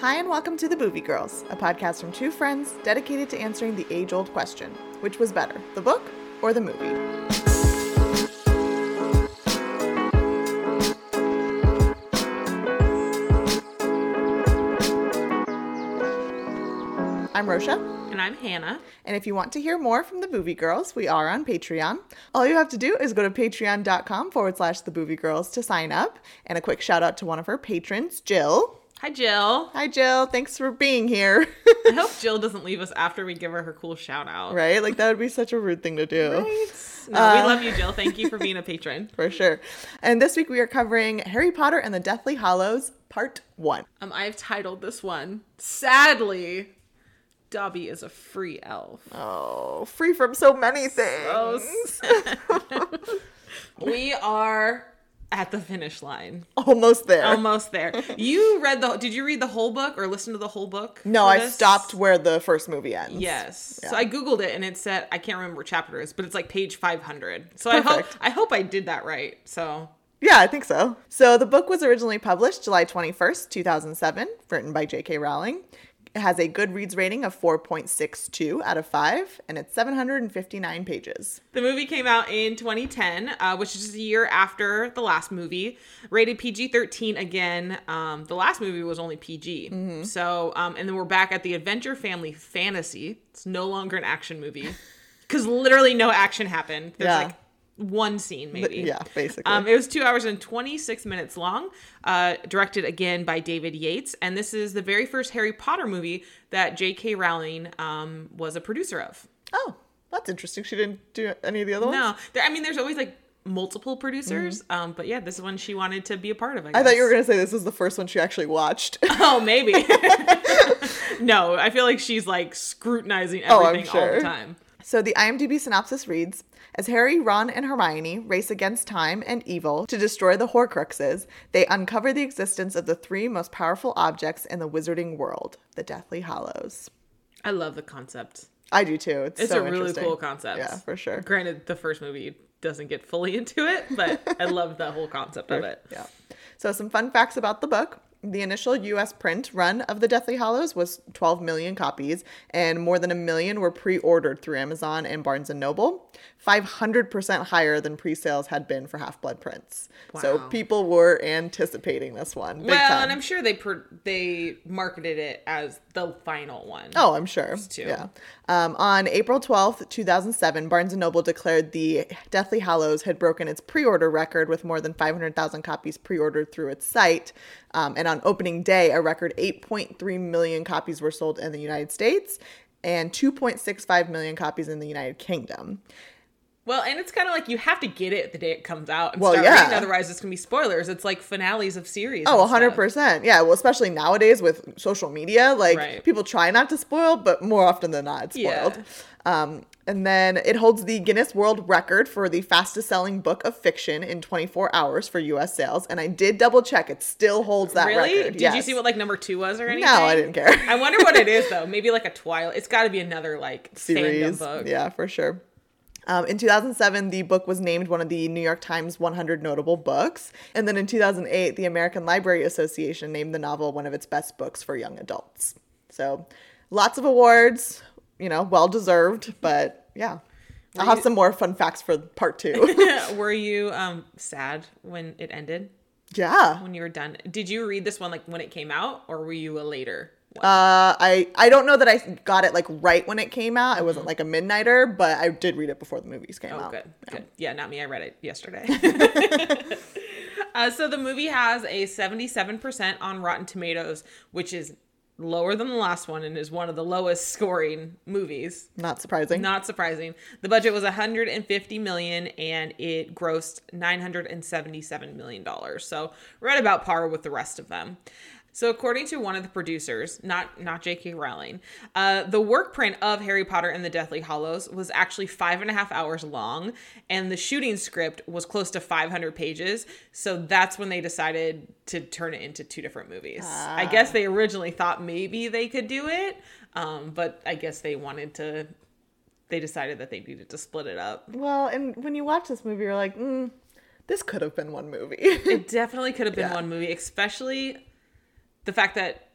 Hi, and welcome to The Boovie Girls, a podcast from two friends dedicated to answering the age old question which was better, the book or the movie? I'm Rosha. And I'm Hannah. And if you want to hear more from the Boovie Girls, we are on Patreon. All you have to do is go to patreon.com forward slash the Boovie Girls to sign up. And a quick shout out to one of our patrons, Jill. Hi, Jill. Hi, Jill. Thanks for being here. I hope Jill doesn't leave us after we give her her cool shout out. right? Like, that would be such a rude thing to do. Right? No, Uh, we love you, Jill. Thank you for being a patron. For sure. And this week we are covering Harry Potter and the Deathly Hallows, Part 1. Um, I've titled this one, Sadly, Dobby is a free elf. Oh, free from so many things. Sad. we are at the finish line. Almost there. Almost there. You read the, did you read the whole book or listen to the whole book? no, I this? stopped where the first movie ends. Yes. Yeah. So I googled it and it said I can't remember what chapter it is, but it's like page 500. So I hope I hope I did that right. So Yeah, I think so. So the book was originally published July 21st, 2007, written by J.K. Rowling. It has a Goodreads rating of 4.62 out of 5, and it's 759 pages. the movie came out in 2010, uh, which is just a year after the last movie. Rated PG-13 again. Um, the last movie was only PG. Mm-hmm. So um, and then we're back at the Adventure Family Fantasy. It's no longer an action movie because literally no action happened. There's Yeah. like one scene maybe. Yeah, basically. Um, it was two hours and 26 minutes long, uh, directed again by David Yates. And this is the very first Harry Potter movie that J.K. Rowling um, was a producer of. oh, that's interesting. She didn't do any of the other ones? No, there, I mean, there's always like multiple producers. Um, but yeah, this is one she wanted to be a part of. I, Mm-hmm. I thought you were going to say this was the first one she actually watched. Oh, maybe. no, I feel like she's like scrutinizing Oh, everything all the time. So the IMDb synopsis reads As Harry, Ron, and Hermione race against time and evil to destroy the Horcruxes, they uncover the existence of the three most powerful objects in the wizarding world the Deathly Hallows. I love the concept. I do too. It's, It's so a really cool concept. Yeah, for sure. Granted, the first movie doesn't get fully into it, but I love the whole concept of it. Yeah. So, some fun facts about the book. The initial US print run of The Deathly Hallows was 12 million copies, and more than a million were pre ordered through Amazon and Barnes and Noble, 500% higher than pre sales had been for Half Blood Prince. So, people were anticipating this one. Well, time. and I'm sure they per- they marketed it as the final one. Oh, I'm sure. too. Yeah. Um, on April 12th, 2007, Barnes & Noble declared the Deathly Hallows had broken its pre-order record with more than 500,000 copies pre-ordered through its site. Um, and on opening day, a record 8.3 million copies were sold in the United States and 2.65 million copies in the United Kingdom. Well, and it's kind of like you have to get it the day it comes out. And Well, start yeah. reading, otherwise it's gonna be spoilers. It's like finales of series. Oh, and 100%. Yeah, well, especially nowadays with social media, like Right. people try not to spoil, but more often than not, it's Yeah. spoiled. Um, and then it holds the Guinness World Record for the fastest selling book of fiction in 24 hours for US sales. And I did double check, it still holds that Really? record. Did you see what like number two was or anything? No, I didn't care. I wonder what it is though. Maybe like a Twilight. It's got to be another like series. book. Yeah, for sure. Um, in 2007, the book was named one of the New York Times 100 notable books. And then in 2008, the American Library Association named the novel one of its best books for young adults. So lots of awards, you know, well deserved. But yeah, I'll have some more fun facts for part two. Were you um sad when it ended? yeah. When you were done? Did you read this one like when it came out, or were you a later? Uh, I I don't know that I got it like right when it came out. I wasn't like a midnighter, but I did read it before the movies came Mm-hmm. Oh, out. good, good. Yeah, not me. I read it yesterday. uh, so the movie has a 77% on Rotten Tomatoes, which is lower than the last one and is one of the lowest scoring movies. Not surprising. Not surprising. The budget was 150 million and it grossed 977 million dollars. So right about par with the rest of them. So, according to one of the producers, not not J.K. Rowling, uh, the work print of Harry Potter and the Deathly Hallows was actually five and a half hours long, and the shooting script was close to 500 pages. So that's when they decided to turn it into two different movies. I guess they originally thought maybe they could do it, um, but I guess they wanted to. They decided that they needed to split it up. Well, and when you watch this movie, you're like, mm, this could have been one movie. It definitely could have been Yeah. one movie, especially the fact that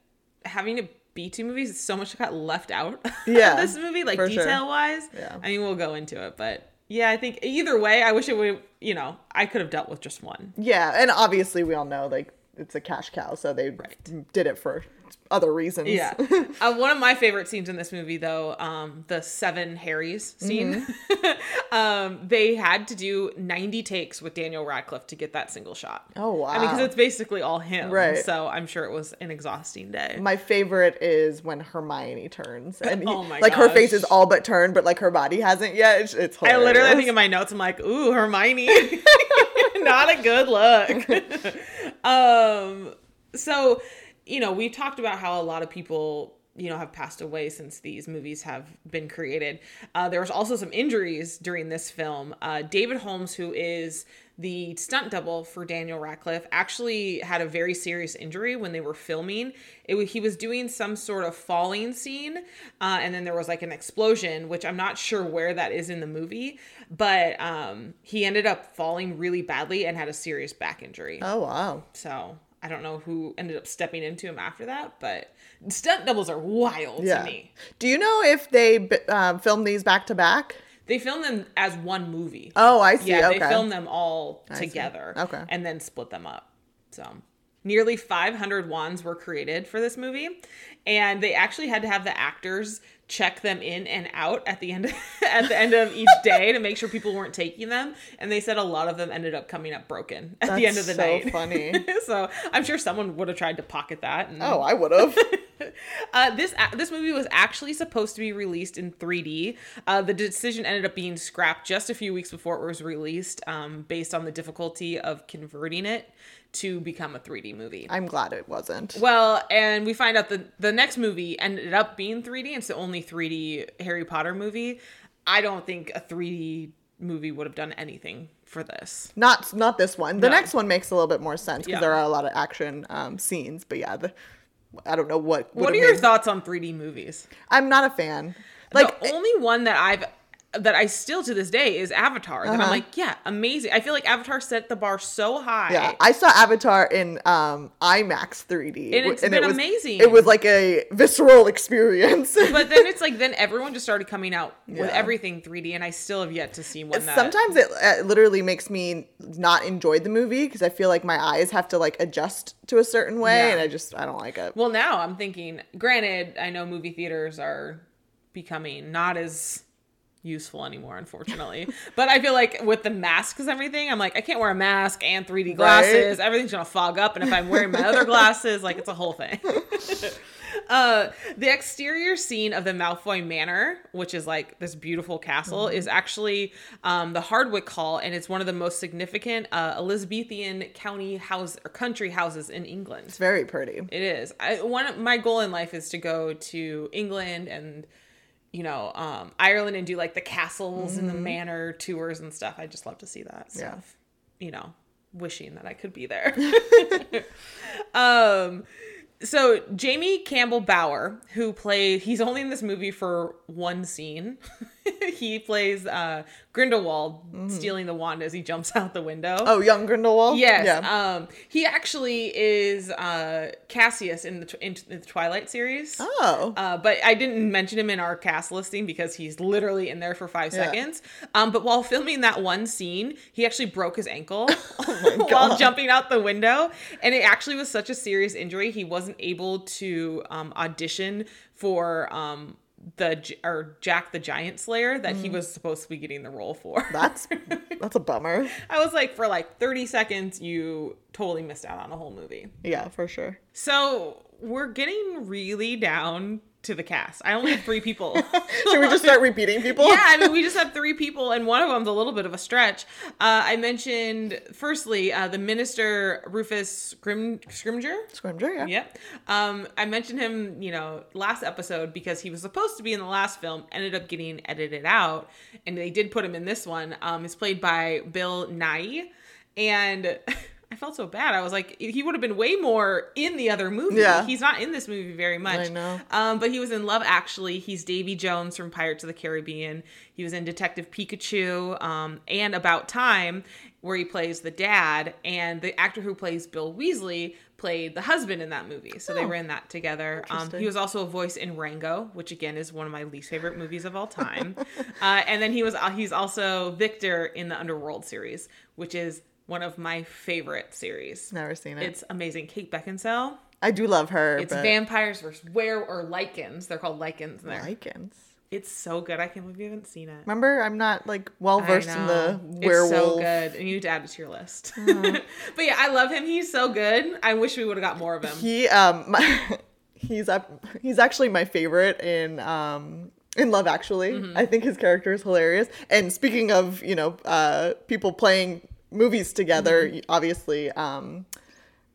having to be two movies, so much got left out. Yeah, of this movie, like for sure. detail wise. Yeah. I mean, we'll go into it, but yeah, I think either way, I wish it would. You know, I could have dealt with just one. Yeah, and obviously we all know like it's a cash cow, so they Right. did it for other reasons. Yeah. uh, one of my favorite scenes in this movie, though, um, the seven Harrys scene. um, they had to do 90 takes with Daniel Radcliffe to get that single shot. Oh, wow. I mean, because it's basically all him. Right. So I'm sure it was an exhausting day. My favorite is when Hermione turns, and he- Oh my like her face is all but turned, but like her body hasn't yet. It's, it's I literally think in my notes, I'm like, ooh, Hermione. Not a good look. Um, so, you know, we've talked about how a lot of people, you know, have passed away since these movies have been created. Uh, there was also some injuries during this film. Uh, David Holmes, who is the stunt double for Daniel Radcliffe, actually had a very serious injury when they were filming. It, he was doing some sort of falling scene, uh, and then there was like an explosion, which I'm not sure where that is in the movie, but um, he ended up falling really badly and had a serious back injury. Oh wow. So I don't know who ended up stepping into him after that, but stunt doubles are wild Yeah. to me. Do you know if they um, filmed these back to back? They filmed them as one movie. Oh, I see. yeah, okay. they filmed them all see. together. Okay. And then split them up. So nearly 500 wands were created for this movie, and they actually had to have the actors check them in and out at the end at the end of each day to make sure people weren't taking them. And they said a lot of them ended up coming up broken at the end of the That's so night. funny. so I'm sure someone would have tried to pocket that. And, Oh, I would have. uh, this this movie was actually supposed to be released in 3D. Uh, the decision ended up being scrapped just a few weeks before it was released, um, based on the difficulty of converting it to become a 3D movie. I'm glad it wasn't. Well, and we find out that the next movie ended up being 3D. It's the only 3D Harry Potter movie. I don't think a 3D movie would have done anything for this. Not not this one. The No. next one makes a little bit more sense because Yeah. there are a lot of action um, scenes. But yeah, the, I don't know what. What are your made- thoughts on 3D movies? I'm not a fan. Like the only one that I've that I still to this day is Avatar. That I'm Uh-huh. like, yeah, amazing. I feel like Avatar set the bar so high. Yeah, I saw Avatar in um, IMAX 3D, And it's it been was, amazing. It was like a visceral experience. but then it's like then everyone just started coming out with everything 3D, and I still have yet to see one that. Sometimes it, it literally makes me not enjoy the movie because I feel like my eyes have to like adjust to a certain way, Yeah. and I just I don't like it. Well, now I'm thinking. Granted, I know movie theaters are becoming not as useful anymore, unfortunately. but I feel like with the masks and everything, I'm like, I can't wear a mask and 3D glasses. Everything's gonna fog up, and if I'm wearing my other glasses, like it's a whole thing. Uh, the exterior scene of the Malfoy Manor, which is like this beautiful castle, is actually um, the Hardwick Hall, and it's one of the most significant uh, Elizabethan county house or country houses in England. It's very pretty. It is. I, one my goal in life is to go to England and you know um, Ireland and do like the castles and the manor tours and stuff. I just love to see that stuff. You know, wishing that I could be there. um. So Jamie Campbell Bower, who played, he's only in this movie for one scene. he plays uh, Grindelwald stealing the wand as he jumps out the window. Oh, young Grindelwald. Yes. Yeah. Um, he actually is uh, Cassius in the, tw- in the Twilight series. oh. Uh, but I didn't mention him in our cast listing because he's literally in there for five Yeah. seconds. Um, but while filming that one scene, he actually broke his ankle Oh while God. jumping out the window, and it actually was such a serious injury he wasn't able to um, audition for um, the or Jack the Giant Slayer that Mm. he was supposed to be getting the role for. That's that's a bummer. I was like, for like 30 seconds, you totally missed out on a whole movie. Yeah, for sure. So we're getting really down to the cast. I only have three people. Should we just start repeating people? yeah, I mean, we just have three people, and one of them's a little bit of a stretch. Uh, I mentioned, firstly, uh, the minister Rufus Scrim- Scrimgeour. Scrimgeour, yeah. Yep. Um, I mentioned him, you know, last episode because he was supposed to be in the last film, ended up getting edited out, and they did put him in this one. Um, he's played by Bill Nighy, and I felt so bad. I was like, he would have been way more in the other movie. Yeah. He's not in this movie very much. I know. Um, but he was in Love Actually. He's Davy Jones from Pirates of the Caribbean. He was in Detective Pikachu um, and About Time, where he plays the dad. And the actor who plays Bill Weasley played the husband in that movie. So they Oh. were in that together. Um, he was also a voice in Rango, which again is one of my least favorite movies of all time. uh, and then he was he's also Victor in the Underworld series, which is one of my favorite series. Never seen it. It's amazing. Kate Beckinsale. I do love her. It's but vampires versus were or Lycans. They're called Lycans in there. Lycans. It's so good. I can't believe you haven't seen it. Remember, I'm not like well versed in the werewolf. It's so good, and you need to add it to your list. Uh-huh. but yeah, I love him. He's so good. I wish we would have got more of him. He um my, he's up he's actually my favorite in um in Love Actually. Mm-hmm. I think his character is hilarious. And speaking of, you know, uh people playing movies together, Mm-hmm. obviously um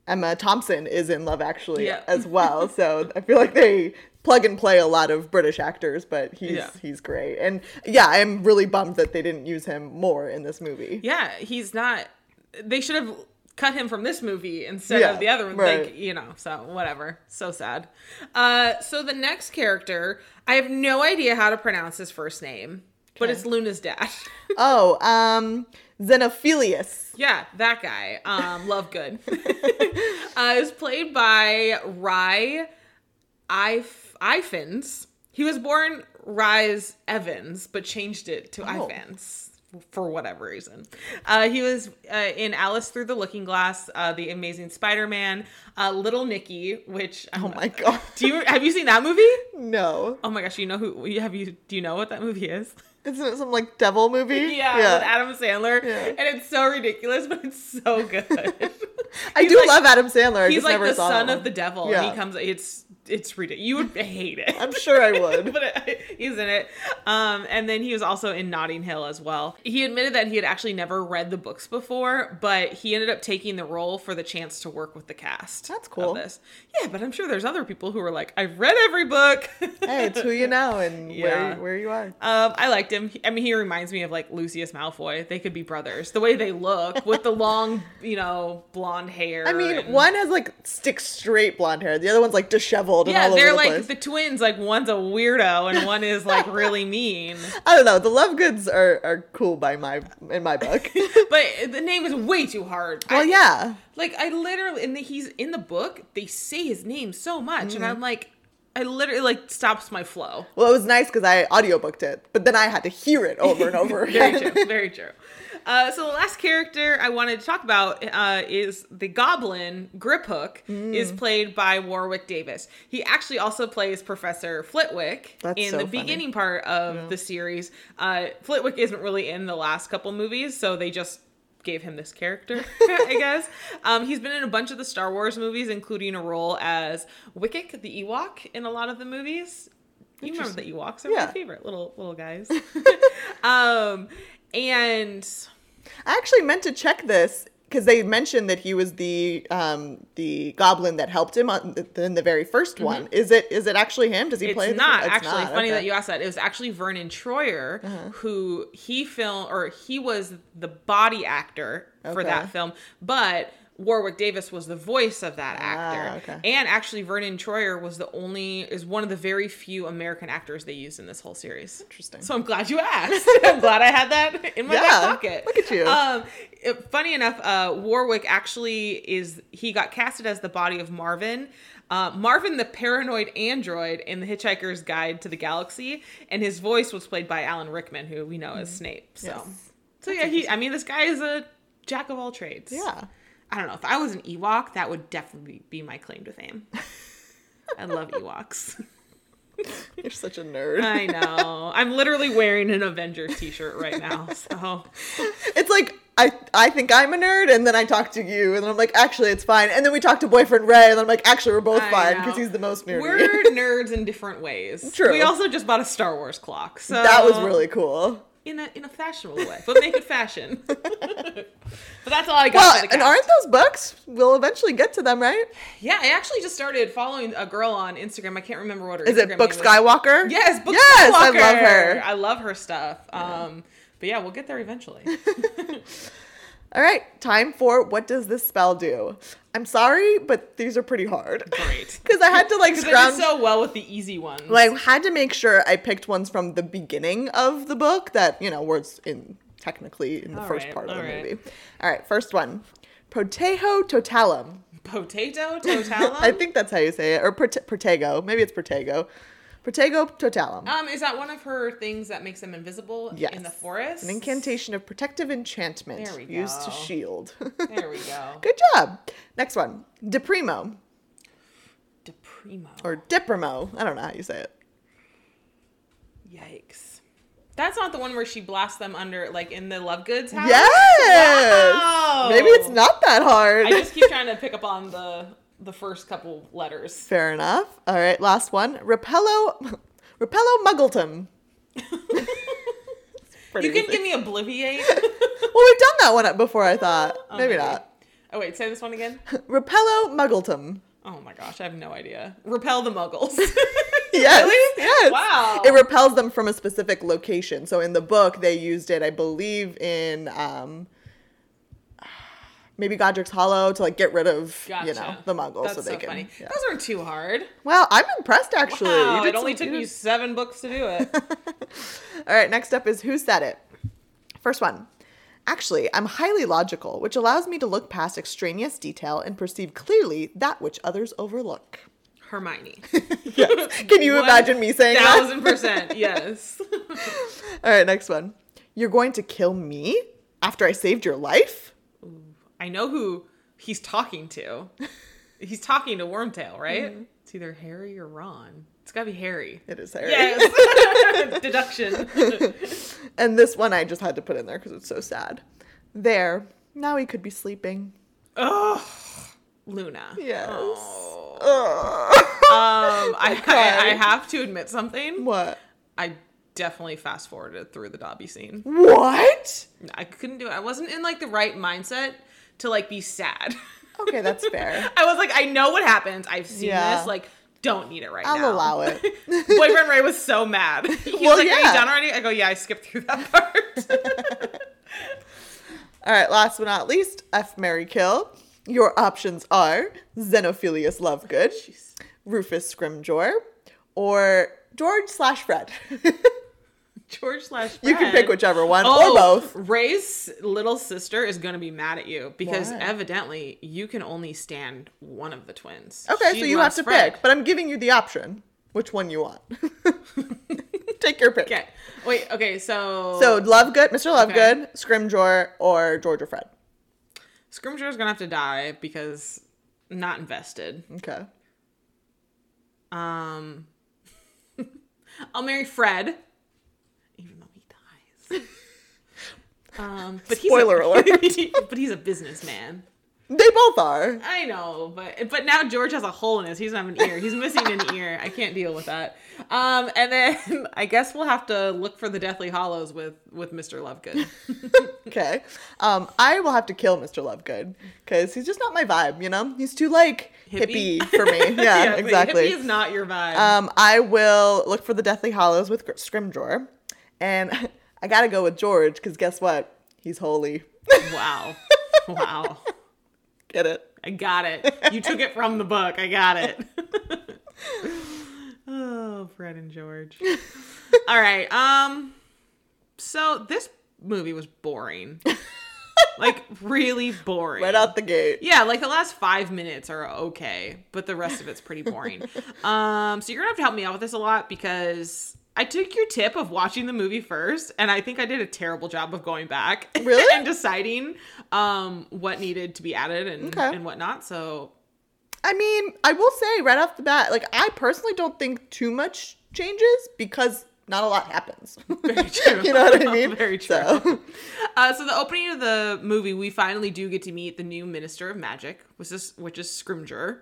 Emma Thompson is in Love Actually Yeah. as well. So I feel like they plug and play a lot of British actors, but he's Yeah. he's great. And yeah, I'm really bummed that they didn't use him more in this movie. Yeah, he's not. They should have cut him from this movie instead Yeah, of the other one. right. Like, you know, so whatever. So sad. Uh, so the next character, I have no idea how to pronounce his first name, but it's Luna's dad. Oh, um Xenophilius. yeah, that guy. Um, Lovegood. uh, is played by Rye If- Ifans. He was born Rise Evans, but changed it to Oh. Ifans for whatever reason. Uh, he was uh, in Alice Through the Looking Glass, uh, The Amazing Spider-Man, uh, Little Nicky, which Oh my god. do you have you seen that movie? No. Oh my gosh, you know who have you do you know what that movie is? Isn't it some like devil movie? Yeah, with Adam Sandler, Yeah. and it's so ridiculous, but it's so good. I do like- love Adam Sandler. I He's just like never the saw son of the devil, Yeah. he comes. It's it's ridiculous. You would hate it. I'm sure I would. but it, he's in it. Um, and then he was also in Notting Hill as well. He admitted that he had actually never read the books before, but he ended up taking the role for the chance to work with the cast. That's cool. This, yeah, but I'm sure there's other people who are like, I've read every book. hey, it's who you know and Yeah. where where you are. Um, I liked him. I mean, he reminds me of like Lucius Malfoy. They could be brothers. The way they look with the long, you know, blonde hair. I mean, and- one has like stick straight blonde hair. The other one's like disheveled and Yeah, all over they're the like place. the twins. Like one's a weirdo and one is like really mean. I don't know. The Lovegoods are are cool by my in my book. But the name is way too hard. well, I- yeah. Like I literally, and the, he's in the book. They say his name so much, and mm-hmm. I'm like, I literally like stops my flow. Well, it was nice because I audiobooked it, but then I had to hear it over and over very true. Very true. Uh, so the last character I wanted to talk about uh, is the Goblin Griphook. Mm. Is played by Warwick Davis. He actually also plays Professor Flitwick That's in so the funny. beginning part of the series. Uh, Flitwick isn't really in the last couple movies, so they just gave him this character, I guess. Um, he's been in a bunch of the Star Wars movies, including a role as Wicket, the Ewok, in a lot of the movies. You remember the Ewoks? They're Yeah. my favorite little little guys. um, and I actually meant to check this because they mentioned that he was the um the goblin that helped him on the, in the very 1st one. Is it is it actually him? Does he Mm-hmm. it's play? not it's actually not, funny okay. that you asked that. It was actually Vernon Troyer Uh-huh. who he filmed or he was the body actor for that film, but Warwick Davis was the voice of that actor. Ah, okay. And actually Vernon Troyer was the only is one of the very few American actors they used in this whole series. Interesting. So I'm glad you asked. I'm glad I had that in my Yeah, back pocket. look at you. Um, it- funny enough, uh, Warwick actually is he got casted as the body of Marvin. Uh, Marvin, the paranoid android in The Hitchhiker's Guide to the Galaxy, and his voice was played by Alan Rickman, who we know as Snape. So, Yes. so yeah, he. I mean, this guy is a jack of all trades. Yeah. I don't know if I was an Ewok, that would definitely be my claim to fame. I love Ewoks. You're such a nerd. I know. I'm literally wearing an Avengers t-shirt right now. So It's like I I think I'm a nerd, and then I talk to you, and then I'm like, actually, it's fine. And then we talk to boyfriend Ray, and then I'm like, actually, we're both I fine because he's the most nerdy. we're nerds in different ways. True. We also just bought a Star Wars clock. So that was really cool. In a in a fashionable way, but make it fashion. but that's all I got. Well, and aren't those books? We'll eventually get to them, right? yeah, I actually just started following a girl on Instagram. I can't remember what her Is Instagram it Book. Skywalker? Yes, Book yes, I Skywalker. love her. I love her stuff. Um, but yeah, we'll get there eventually. All right, time for what does this spell do? I'm sorry, but these are pretty hard. Great. Because I had to like scrounge. so well with the easy ones. I had to make sure I picked ones from the beginning of the book that, you know, was in technically in the All first right, part of the right. movie. All right, first one. Protejo totalum. Potato totalum. I think that's how you say it. Or prote- protego. Maybe it's protego. Protego totalum. Um, is that one of her things that makes them invisible yes. in the forest? An incantation of protective enchantment There we used to shield. There we go. Good job. Next one. Deprimo. Deprimo. Or Deprimo. I don't know how you say it. Yikes. That's not the one where she blasts them under, like in the Lovegoods house. Yes! Wow. Maybe it's not that hard. I just keep trying to pick up on the the first couple letters. Fair enough. All right, last one. Repello, Repello Muggletum. You can easy. give me obliviate. well, we've done that one before. I thought Oh, maybe not. Oh wait, say this one again. Repello Muggletum. Oh my gosh, I have no idea. Repel the muggles. Yes, Really? yes. Wow. It repels them from a specific location. So in the book, they used it, I believe, in um, maybe Godric's Hollow to like get rid of Gotcha. you know the Muggles, That's so they so can. funny. yeah. Those aren't too hard. Well, I'm impressed actually. Wow, You did it only took you you seven books to do it. All right, next up is Who Said It? First one. Actually, I'm highly logical, which allows me to look past extraneous detail and perceive clearly that which others overlook. Hermione. Can you imagine me saying that? Thousand percent, yes. All right, next one. You're going to kill me after I saved your life? I know who he's talking to. He's talking to Wormtail, right? Mm-hmm. It's either Harry or Ron. It's gotta be Harry. It is Harry. Yes. Deduction. And this one I just had to put in there because it's so sad. There. Now he could be sleeping. oh, Luna. Yes. Oh. Ugh. Um, I, I. I have to admit something. what? I definitely fast forwarded through the Dobby scene. What? I couldn't do it. I wasn't in like the right mindset to like be sad. Okay, that's fair. I was like, I know what happens. I've seen Yeah. this. Like, don't need it right now. I'll allow it. Boyfriend Ray was so mad. He Well, was like, Are you done already? I go, Yeah, I skipped through that part. All right, last but not least, F Mary Kill. Your options are Xenophilius Lovegood, Rufus Scrimgeour, or George slash Fred. George slash Fred. you can pick whichever one Oh, or both. Ray's little sister is gonna be mad at you because Why? evidently you can only stand one of the twins. Okay, She so you have to Fred. pick, but I'm giving you the option. Which one you want? Take your pick. Okay. Wait, okay, so So Lovegood, Mr. Lovegood, Scrimgeour, or George or Fred. Scrimgeour's gonna have to die because not invested. Okay. Um I'll marry Fred. Even though he dies. Um but he's Spoiler a, alert. but he's a businessman. They both are. I know, but but now George has a hole in his. He doesn't have an ear. He's missing an ear. I can't deal with that. Um, and then I guess we'll have to look for the Deathly Hallows with with Mr. Lovegood. Okay. Um, I will have to kill Mr. Lovegood because he's just not my vibe. You know, he's too like hippie, Hippie? for me. Yeah, but exactly. Hippie is not your vibe. Um, I will look for the Deathly Hallows with Scrimgeour, and I gotta go with George because guess what? He's holy. wow, wow. Get it? I got it. You took it from the book. I got it. oh, Fred and George. All right. Um. So this movie was boring. like really boring. Right out the gate. Yeah, like the last five minutes are okay, but the rest of it's pretty boring. um, so you're gonna have to help me out with this a lot because I took your tip of watching the movie first, and I think I did a terrible job of going back Really? and deciding um what needed to be added and Okay. and whatnot. So I mean, I will say right off the bat, like I personally don't think too much changes because not a lot happens. very true. you know what I mean? very true. So, Uh, so the opening of the movie, we finally do get to meet the new Minister of Magic, which is which is Scrimgeour.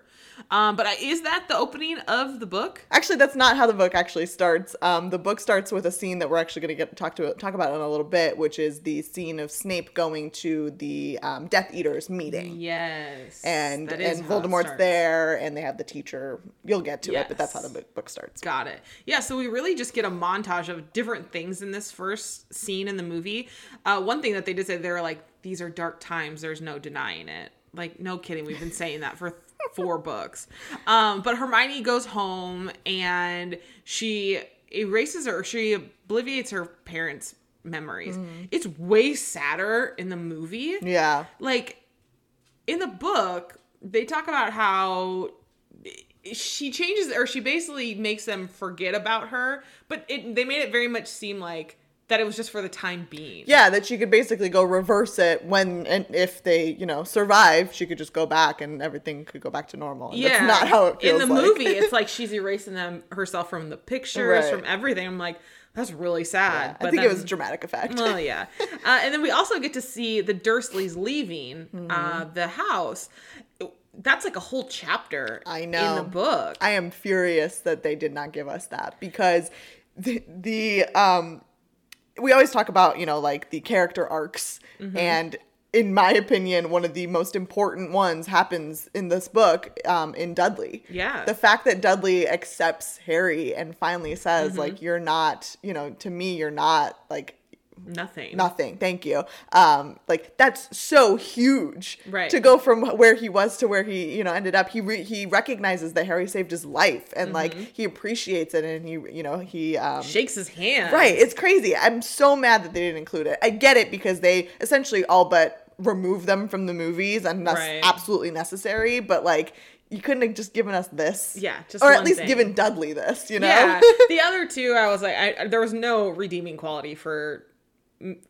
Um, but I, is that the opening of the book? Actually, that's not how the book actually starts. Um, the book starts with a scene that we're actually going to get talk to talk about in a little bit, which is the scene of Snape going to the um, Death Eaters meeting. Yes. And and Voldemort's there, and they have the teacher. You'll get to it, but that's how the book, book starts. Got it. Yeah, so we really just get a montage of different things in this first scene in the movie. Uh, one thing that they did say, they were like, these are dark times. There's no denying it. Like, no kidding. We've been saying that for four books. Um, but Hermione goes home and she erases her, she obliviates her parents' memories. It's way sadder in the movie Yeah, like in the book they talk about how she changes or she basically makes them forget about her but it, they made it very much seem like that it was just for the time being yeah, that she could basically go reverse it when and if they you know survive, she could just go back and everything could go back to normal. And That's not how it feels in the like. movie it's like she's erasing them herself from the pictures Right. from everything i'm like that's really sad I think it was a dramatic effect. Well, yeah. Uh, and then we also get to see the Dursleys leaving uh, Mm-hmm. the house. That's like a whole chapter I know in the book. I am furious that they did not give us that because the the um we always talk about, you know, like the character arcs Mm-hmm. and in my opinion, one of the most important ones happens in this book um, in Dudley. Yeah. The fact that Dudley accepts Harry and finally says, Mm-hmm. like, you're not, you know, to me, you're not like Nothing. nothing thank you um like that's so huge Right. to go from where he was to where he you know ended up he re- he recognizes that harry saved his life and like Mm-hmm. he appreciates it and he you know he um Shakes his hand. right it's crazy i'm so mad that they didn't include it i get it because they essentially all but remove them from the movies and that's Right. absolutely necessary but like you couldn't have just given us this Yeah, just or at least thing. given dudley this you know Yeah. the other two, I was like, I, there was no redeeming quality for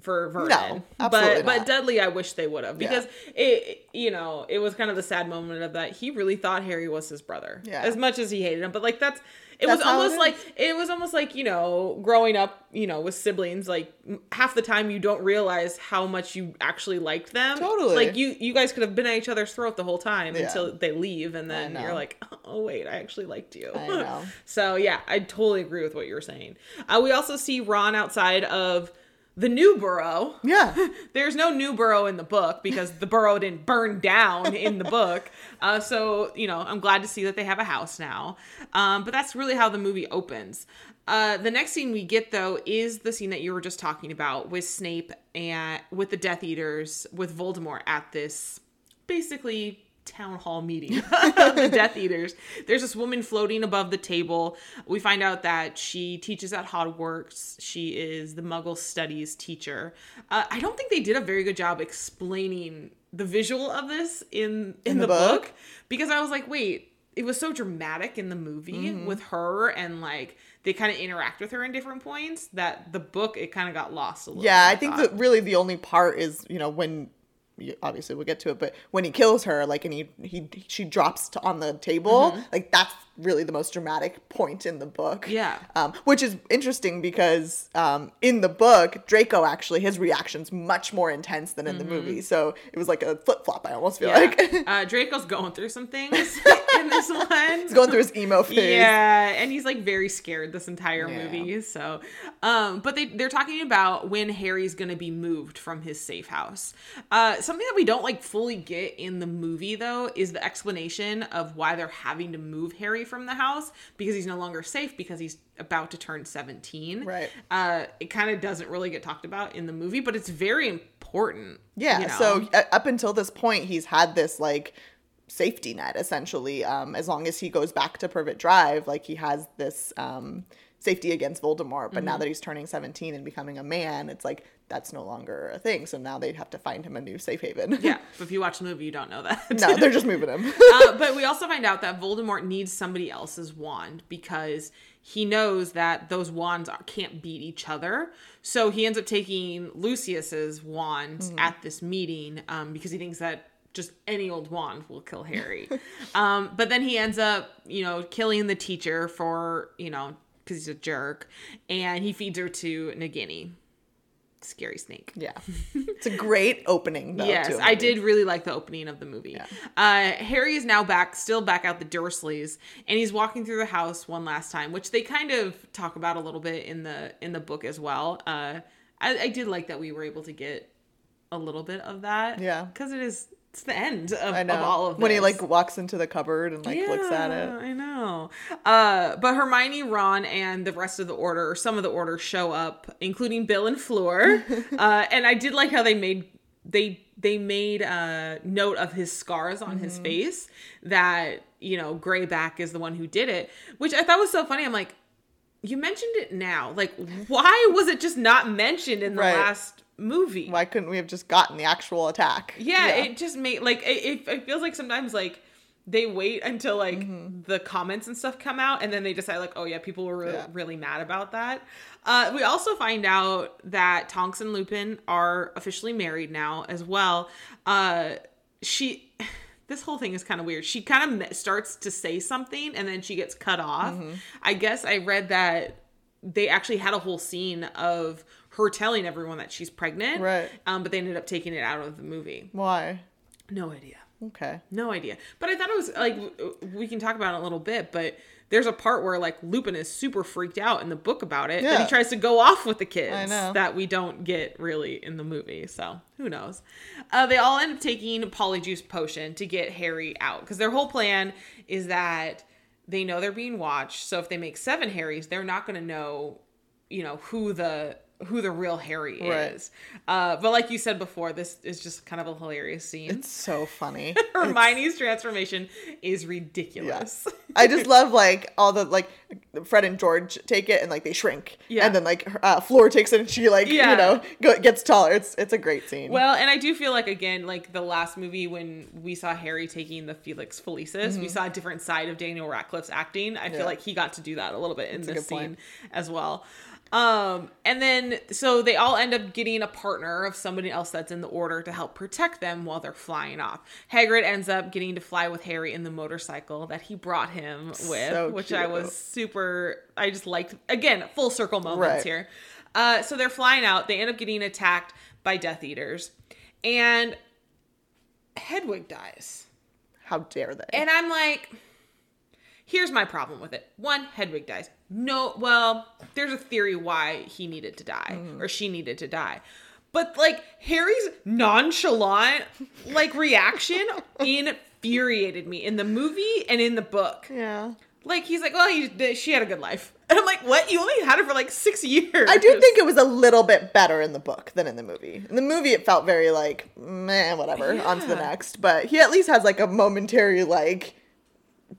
for Vernon. No, absolutely but but. Dudley, I wish they would have because it, you know, it was kind of the sad moment of that he really thought Harry was his brother. Yeah. As much as he hated him, but like that's. It That's was how it almost like it was almost like you know growing up you know with siblings like half the time you don't realize how much you actually liked them Totally. like you you guys could have been at each other's throat the whole time Yeah. until they leave and then you're like oh wait I actually liked you I know. so yeah, I totally agree with what you were saying. Uh, we also see Ron outside of the new burrow. yeah There's no new burrow in the book because the burrow didn't burn down in the book. Uh, so you know, I'm glad to see that they have a house now. Um, but that's really how the movie opens. Uh, the next scene we get though is the scene that you were just talking about with Snape and with the Death Eaters with Voldemort at this basically town hall meeting of the Death Eaters. There's this woman floating above the table. We find out that she teaches at Hogwarts. She is the Muggle Studies teacher. Uh, I don't think they did a very good job explaining the visual of this in in, the, the book. book? because I was like, wait, it was so dramatic in the movie Mm-hmm. with her and like they kind of interact with her in different points that the book it kind of got lost a little. Yeah, bit, I think that really the only part is you know when obviously we'll get to it, but when he kills her, like and he he she drops to, on the table, mm-hmm. like that's really the most dramatic point in the book. Yeah. um, which is interesting because um, in the book Draco actually his reaction's much more intense than in the movie, so it was like a flip flop. I almost feel Yeah. like uh, Draco's going through some things in this one. he's going through his emo phase. Yeah, and he's like very scared this entire Yeah. movie. So, um, but they they're talking about when Harry's gonna be moved from his safe house. Uh, something that we don't like fully get in the movie though is the explanation of why they're having to move Harry from the house because he's no longer safe because he's about to turn 17. Right. Uh, it kind of doesn't really get talked about in the movie, but it's very important. Yeah. you know? So uh, up until this point, he's had this like safety net essentially. Um, as long as he goes back to Privet Drive, like he has this um, safety against Voldemort. But now Mm-hmm. that he's turning 17 and becoming a man, it's like that's no longer a thing. So now they'd have to find him a new safe haven. yeah, but if you watch the movie, you don't know that. no, they're just moving him. uh, but we also find out that Voldemort needs somebody else's wand because he knows that those wands are, can't beat each other. So he ends up taking Lucius's wand at this meeting um, because he thinks that just any old wand will kill Harry. um, but then he ends up, you know, killing the teacher for, you know, because he's a jerk, and he feeds her to Nagini. Scary snake. Yeah. It's a great opening, though. Yes, I did really like the opening of the movie. Uh, Harry is now back, still back out the Dursleys, and he's walking through the house one last time, which they kind of talk about a little bit in the in the book as well. Uh, I, I did like that we were able to get a little bit of that. Yeah. because it is it's the end of, of all of this. when he like walks into the cupboard and like looks at it. I know. Uh, but Hermione, Ron, and the rest of the order, or some of the order, show up, including Bill and Fleur. uh, and I did like how they made they they made a note of his scars on Mm-hmm. his face that you know Greyback is the one who did it, which I thought was so funny. I'm like, you mentioned it now. Like, why was it just not mentioned in the Right. last movie? Why couldn't we have just gotten the actual attack? Yeah, it just made like it, it, feels like sometimes like they wait until like the comments and stuff come out and then they decide like oh yeah people were re- Yeah. really mad about that. Uh, we also find out that tonks and lupin are officially married now as well. Uh, she this whole thing is kind of weird. She kind of starts to say something and then she gets cut off. I guess i read that they actually had a whole scene of her telling everyone that she's pregnant Right. um, but they ended up taking it out of the movie Why? no idea. Okay. No idea. But I thought it was like we can talk about it a little bit, but there's a part where like Lupin is super freaked out in the book about it. And Yeah. he tries to go off with the kids I know. that we don't get really in the movie. So who knows? Uh, they all end up taking Polyjuice potion to get Harry out because their whole plan is that they know they're being watched. So if they make seven Harrys, they're not going to know, you know, who the who the real Harry Right. is. Uh, but like you said before, this is just kind of a hilarious scene. It's so funny. Hermione's transformation is ridiculous. I just love like all the like Fred and George take it and like they shrink. Yeah. And then like uh, Fleur takes it and she like Yeah. you know go, gets taller. It's it's a great scene. Well, and I do feel like again, like the last movie when we saw Harry taking the Felix Felicis, we saw a different side of Daniel Radcliffe's acting. I feel Mm-hmm. Like he got to do that a little bit in a this scene as well. Um, and then so they all end up getting a partner of somebody else that's in the order to help protect them while they're flying off. Hagrid ends up getting to fly with Harry in the motorcycle that he brought him with, So which I was super I just liked again, full circle moments Right. here. Uh, so they're flying out. They end up getting attacked by Death Eaters, and Hedwig dies. How dare they? And I'm like, here's my problem with it. One, Hedwig dies. No, well, there's a theory why he needed to die Mm-hmm. or she needed to die. But like Harry's nonchalant like reaction infuriated me in the movie and in the book. yeah. Like he's like, well, he, she had a good life," and I'm like, "What? You only had her for like six years." I do think it was a little bit better in the book than in the movie. In the movie, it felt very like, meh, whatever, on to the next. But he at least has like a momentary like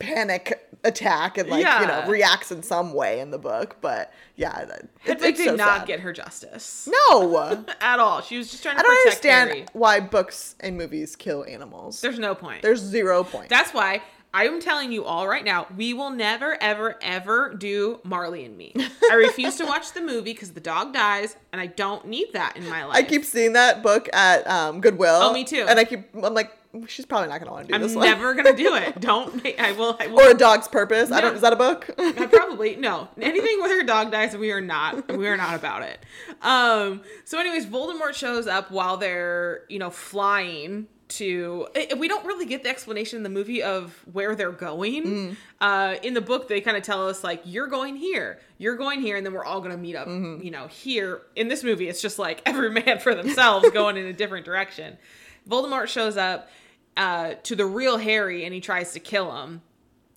panic attack and like you know reacts in some way in the book. But yeah, that- it's, Hedwig it's did so not sad. get her justice no. at all. She was just trying to I don't understand Harry. why books and movies kill animals. There's no point. There's zero point. That's why I'm telling you all right now, we will never, ever, ever do Marley and Me. I refuse to watch the movie because the dog dies, and I don't need that in my life. I keep seeing that book at um, Goodwill. Oh, me too. And I keep, I'm like, she's probably not gonna want to do I'm this one. never gonna do it. Don't. make- I will. I will. or a dog's purpose. I don't. Is that a book? I probably no anything where her dog dies. We are not. We are not about it. Um. So, anyways, Voldemort shows up while they're you know flying to. eh, We don't really get the explanation in the movie of where they're going. Mm. Uh, in the book, they kind of tell us like you're going here, you're going here, and then we're all gonna meet up. Mm-hmm. You know, here in this movie, it's just like every man for themselves going in a different direction. Voldemort shows up uh, to the real Harry, and he tries to kill him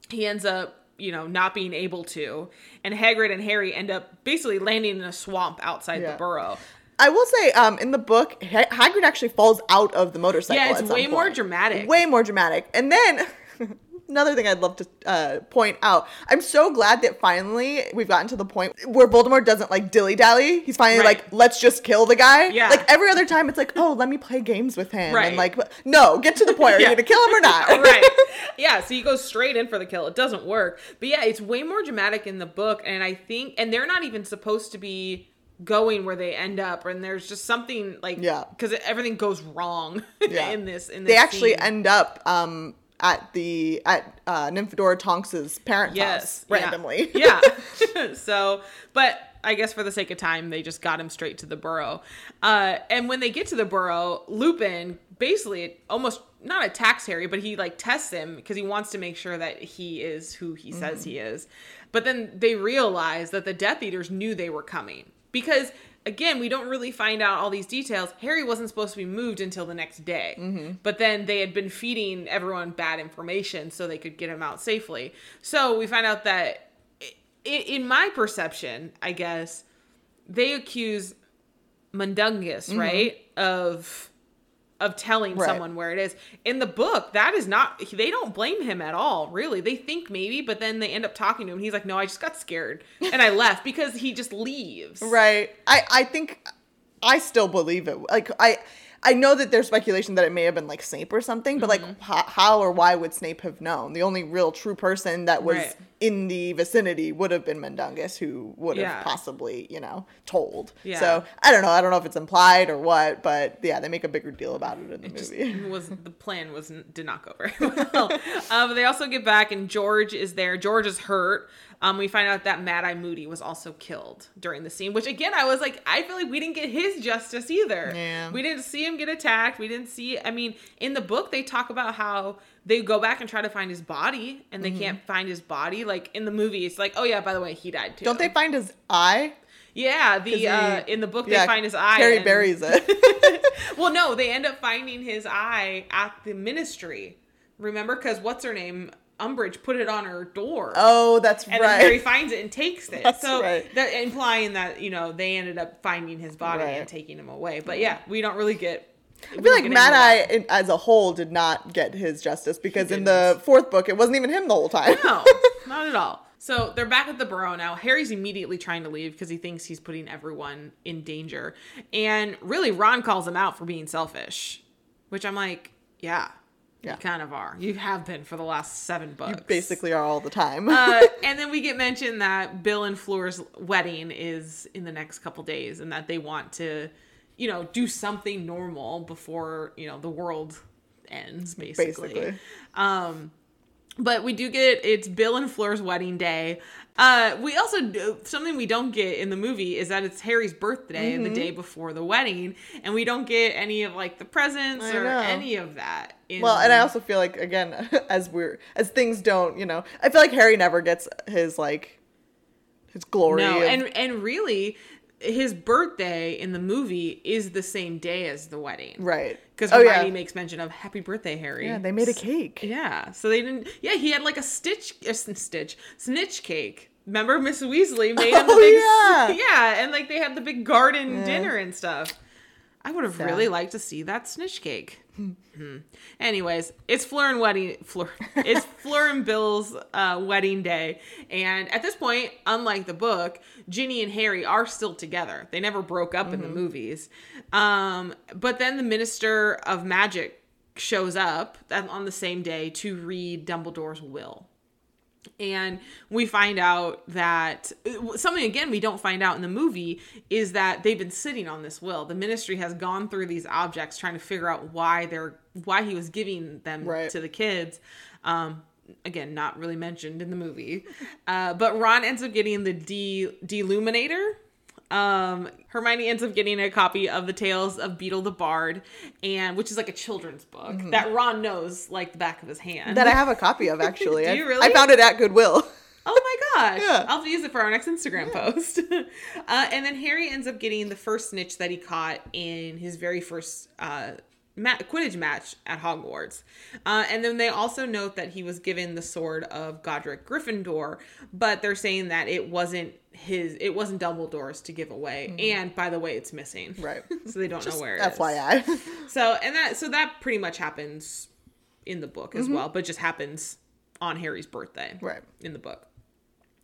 he ends up, you know, not being able to. And Hagrid and Harry end up basically landing in a swamp outside Yeah. the burrow. I will say, um, in the book, ha- Hagrid actually falls out of the motorcycle. Yeah, it's way more dramatic. Way more dramatic. And then another thing I'd love to uh, point out: I'm so glad that finally we've gotten to the point where Voldemort doesn't like dilly dally. He's finally Right. like, let's just kill the guy. Yeah. Like every other time, it's like, oh, let me play games with him. Right. And like, no, get to the point. Are Yeah. you gonna kill him or not? right. Yeah, so he goes straight in for the kill. It doesn't work. But yeah, it's way more dramatic in the book. And I think, and they're not even supposed to be going where they end up. And there's just something like, Yeah. because everything goes wrong Yeah. in this. In this they actually scene. end up um at the at uh, Nymphadora Tonks's parents' house randomly. Yeah. so, but I guess for the sake of time, they just got him straight to the burrow. Uh, and when they get to the burrow, Lupin basically almost not attacks Harry, but he like tests him because he wants to make sure that he is who he says he is. But then they realize that the Death Eaters knew they were coming because again, we don't really find out all these details. Harry wasn't supposed to be moved until the next day, mm-hmm. but then they had been feeding everyone bad information so they could get him out safely. So we find out that, in my perception, I guess they accuse Mundungus, mm-hmm. right, of of telling Right. someone where it is. In the book, that is not they don't blame him at all, really. They think maybe, but then they end up talking to him. He's like, "No, I just got scared and I left because he just leaves." Right. I I think I still believe it. Like I I know that there's speculation that it may have been like Snape or something, but Mm-hmm. like how, how or why would Snape have known? The only real true person that was Right. in the vicinity would have been Mundungus, who would have Yeah. possibly, you know, told. Yeah. So I don't know. I don't know if it's implied or what, but yeah, they make a bigger deal about it in the just movie. was the plan was did not go very well. but they also get back and George is there. George is hurt. Um, we find out that Mad Eye Moody was also killed during the scene, which again I was like, I feel like we didn't get his justice either. Yeah. We didn't see him get attacked. We didn't see. I mean, in the book they talk about how they go back and try to find his body and they Mm-hmm. can't find his body. Like in the movie, it's like, oh yeah, by the way, he died too. Don't they find his eye? Yeah, the he- uh, in the book Yeah, they find his eye. Harry and- buries it. well, no, they end up finding his eye at the ministry. Remember, because what's her name? Umbridge put it on her door. oh, that's and right. then Harry finds it and takes it. That's so right. that implying that you know they ended up finding his body Right. and taking him away. But yeah, we don't really get. I feel like Mad Eye as a whole did not get his justice because in the fourth book it wasn't even him the whole time. No, not at all. So they're back at the burrow now. Harry's immediately trying to leave because he thinks he's putting everyone in danger. And really, Ron calls him out for being selfish, which I'm like, yeah, Yeah. you kind of are. You have been for the last seven books. You Basically, are all the time. uh, and then we get mentioned that Bill and Fleur's wedding is in the next couple days and that they want to, you know, do something normal before, you know, the world ends, basically. Basically. Um, but we do get it's Bill and Fleur's wedding day. Uh, we also do, something we don't get in the movie is that it's Harry's birthday Mm-hmm. the day before the wedding, and we don't get any of like the presents I or know. any of that. In, well, and I also feel like again, as we're as things don't, you know, I feel like Harry never gets his like his glory. no, and and really, his birthday in the movie is the same day as the wedding, right Because oh Hermione yeah, makes mention of "Happy Birthday, Harry." yeah, they made a cake. Yeah, so they didn't. Yeah, he had like a stitch, a stitch, snitch cake. Remember, Miss Weasley made him the Oh, big, yeah. yeah, and like they had the big garden dinner and stuff. I would have Sad. really liked to see that snitch cake. Hmm. Anyways, it's Fleur and wedding. Fleur, it's Fleur and Bill's uh, wedding day, and at this point, unlike the book, Ginny and Harry are still together. They never broke up in the movies. Um, but then the Minister of Magic shows up on the same day to read Dumbledore's will. And we find out that something again we don't find out in the movie is that they've been sitting on this will. The ministry has gone through these objects trying to figure out why they're why he was giving them Right. to the kids. Um, again, not really mentioned in the movie. Uh, but Ron ends up getting the de deluminator. Um, Hermione ends up getting a copy of the Tales of Beedle the Bard, and which is like a children's book that Ron knows like the back of his hand. Mm-hmm. That I have a copy of actually. Do I- you really? I found it at Goodwill. Oh my gosh. Yeah. I'll use it for our next Instagram post. uh, and then Harry ends up getting the first snitch that he caught in his very first uh, ma- Quidditch match at Hogwarts. Uh, and then they also note that he was given the sword of Godric Gryffindor, but they're saying that it wasn't his, it wasn't Dumbledore's to give away. And by the way, it's missing. Mm-hmm. Right. so they don't know where it is. FYI. So and that so that pretty much happens in the book Mm-hmm. as well, but just happens on Harry's birthday. Right. In the book.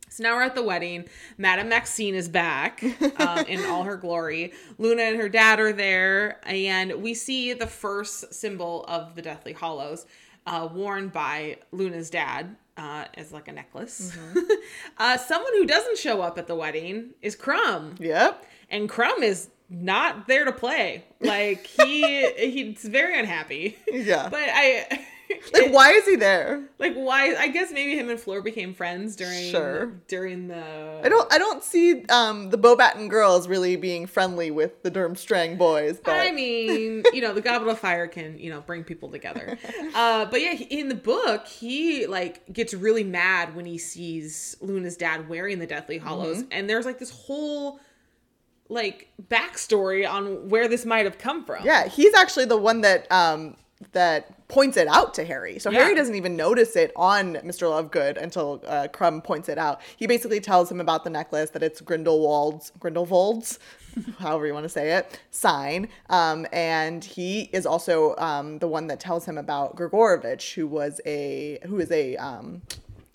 So now we're at the wedding. Madame Maxime is back um, in all her glory. Luna and her dad are there, and we see the first symbol of the Deathly Hallows uh, worn by Luna's dad uh, as like a necklace. Mm-hmm. uh, someone who doesn't show up at the wedding is Krum yep. and Krum is not there to play. Like he he's very unhappy. Yeah. But I Like, why is he there? like why? I guess maybe him and Fleur became friends during Sure. during the. I don't I don't see um the Beauxbatons girls really being friendly with the Durmstrang boys, but I mean, you know, the Goblet of Fire can, you know, bring people together. Uh, but yeah, in the book, he like gets really mad when he sees Luna's dad wearing the Deathly Hallows, Mm-hmm. and there's like this whole like backstory on where this might have come from. yeah, he's actually the one that um that points it out to Harry. So Harry doesn't even notice it on Mr. Lovegood until uh, Krum points it out. He basically tells him about the necklace that it's Grindelwald's Grindelwald's, however you want to say it, sign. Um, and he is also um, the one that tells him about Gregorovitch, who was a who is a um,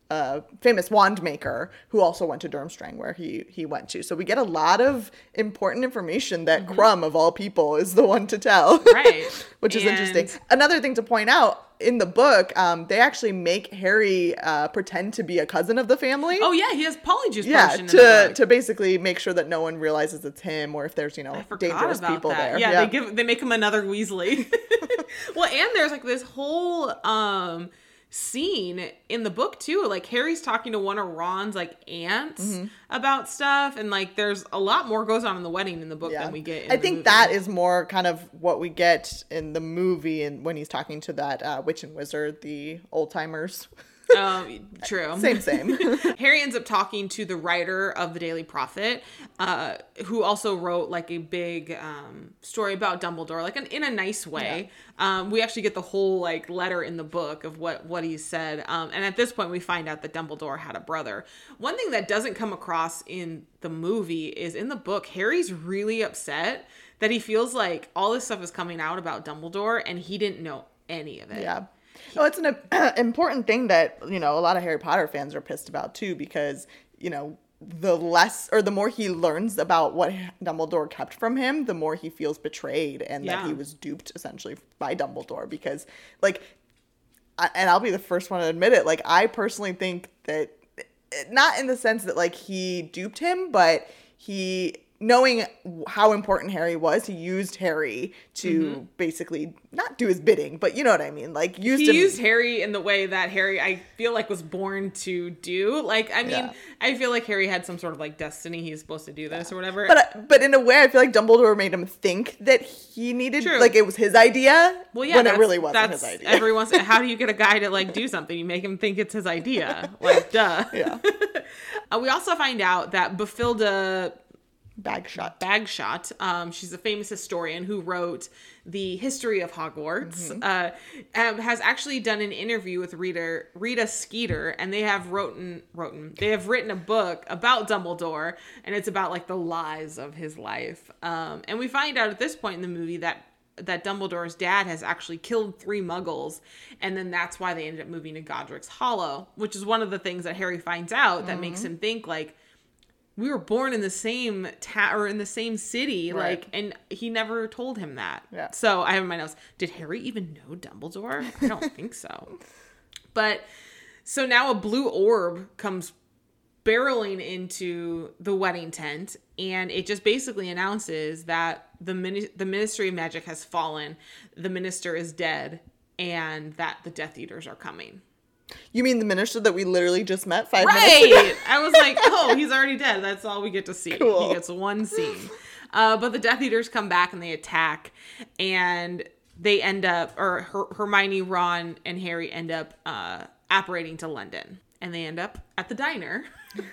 a famous wand maker who also went to Durmstrang where he he went to. So we get a lot of important information that Krum of all people is the one to tell. Mm-hmm. Right. Which is And- interesting. Another thing to point out in the book, um, they actually make Harry uh, pretend to be a cousin of the family. Oh yeah, he has polyjuice yeah, potion in the to to basically make sure that no one realizes it's him or if there's you know dangerous people that. there. Yeah, they give they make him another Weasley. well, and there's like this whole um scene in the book too. Like Harry's talking to one of Ron's like aunts Mm-hmm. about stuff, and like there's a lot more goes on in the wedding in the book than we get. In I think movie. that is more kind of what we get in the movie and when he's talking to that uh, witch and wizard, the old timers. um, true. same, same. Harry ends up talking to the writer of the Daily Prophet, uh, who also wrote like a big um, story about Dumbledore, like an, in a nice way. Um, we actually get the whole like letter in the book of what what he said, um, and at this point we find out that Dumbledore had a brother. One thing that doesn't come across in the movie is in the book, Harry's really upset that he feels like all this stuff is coming out about Dumbledore and he didn't know any of it. Yeah. No, it's an uh, important thing that, you know, a lot of Harry Potter fans are pissed about too because, you know, the less or the more he learns about what Dumbledore kept from him, the more he feels betrayed and that he was duped essentially by Dumbledore because like I- and I'll be the first one to admit it, like I personally think that not in the sense that like he duped him, but he knowing how important Harry was, he used Harry to basically not do his bidding, but you know what I mean, like used he him. used Harry in the way that Harry I feel like was born to do. Like I mean, Yeah. I feel like Harry had some sort of like destiny. He's supposed to do this or whatever. but but in a way, I feel like Dumbledore made him think that he needed, True. like it was his idea. well, yeah, when it really wasn't that's his idea. Every once, how do you get a guy to like do something? You make him think it's his idea. Like, duh. yeah, Uh, we also find out that Bafilda bag shot. Bagshot. Um, she's a famous historian who wrote the history of Hogwarts. Uh, um, has actually done an interview with Rita Rita Skeeter, and they have written written they have written a book about Dumbledore, and it's about like the lies of his life. Um, and we find out at this point in the movie that that Dumbledore's dad has actually killed three Muggles, and then that's why they ended up moving to Godric's Hollow, which is one of the things that Harry finds out that makes him think like we were born in the same town or in the same city Right. like and he never told him that. Yeah. so i have in my notes. Did harry even know dumbledore? I don't think so. But so now a blue orb comes barreling into the wedding tent and it just basically announces that the mini- the ministry of magic has fallen the minister is dead and that the death eaters are coming You mean the minister that we literally just met five minutes ago? Right. I was like, oh, he's already dead. That's all we get to see. Cool. He gets one scene. Uh, but the Death Eaters come back and they attack, and they end up, or Her- Hermione, Ron, and Harry end up uh, apparating to London, and they end up at the diner.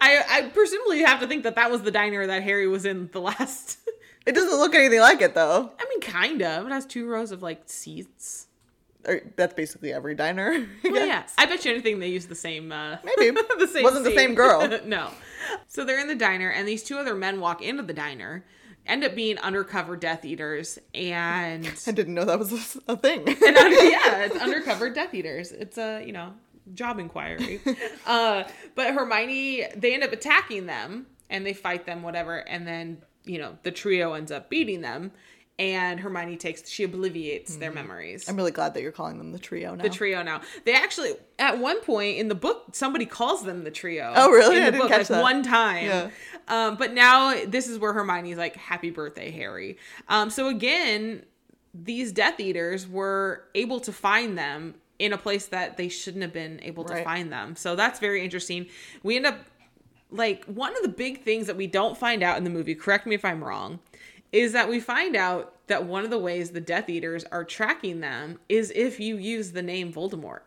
I, I presumably have to think that that was the diner that Harry was in the last. It doesn't look anything like it though. I mean, kind of. It has two rows of like seats. Or, that's basically every diner. I Well, guess. yeah. I bet you anything they use the same. Uh, Maybe. the same. Wasn't the same girl. no. So they're in the diner, and these two other men walk into the diner, end up being undercover Death Eaters, and I didn't know that was a, a thing. and under, yeah, it's undercover Death Eaters. It's a you know job inquiry. uh, but Hermione, they end up attacking them, and they fight them, whatever, and then you know the trio ends up beating them. And Hermione takes, she obliviates their memories. I'm really glad that you're calling them the trio now. the trio now. They actually at one point in the book somebody calls them the trio. Oh, really? In the I didn't book, catch like that. one time. Yeah. Um, but now this is where Hermione's like, "Happy birthday, Harry." Um, so again, these Death Eaters were able to find them in a place that they shouldn't have been able to find them. So that's very interesting. We end up like one of the big things that we don't find out in the movie, correct me if I'm wrong, is that we find out that one of the ways the Death Eaters are tracking them is if you use the name Voldemort.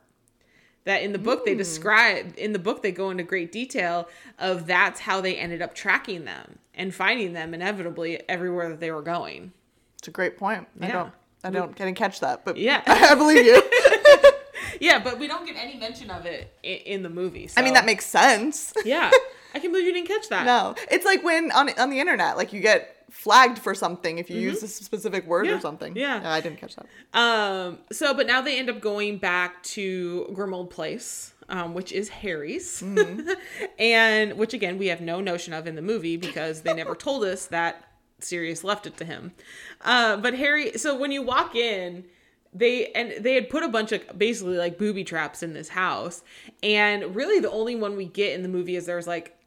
That in the book they hmm. describe in the book they go into great detail of that's how they ended up tracking them and finding them inevitably everywhere that they were going. It's a great point. I don't. I don't. Didn't catch that, but Yeah. I believe you. Yeah, but we don't get any mention of it in, the movie. I mean, that makes sense. yeah. I can't believe you didn't catch that. No, it's like when on on the internet, like you get flagged for something if you use a specific word Mm-hmm. Yeah, or something. yeah. I didn't catch that. Um. So, but now they end up going back to Grimmauld Place, um, which is Harry's, and which again we have no notion of in the movie because they never told us that Sirius left it to him. Uh, but Harry. So when you walk in. They and they had put a bunch of basically like booby traps in this house, and really the only one we get in the movie is there's like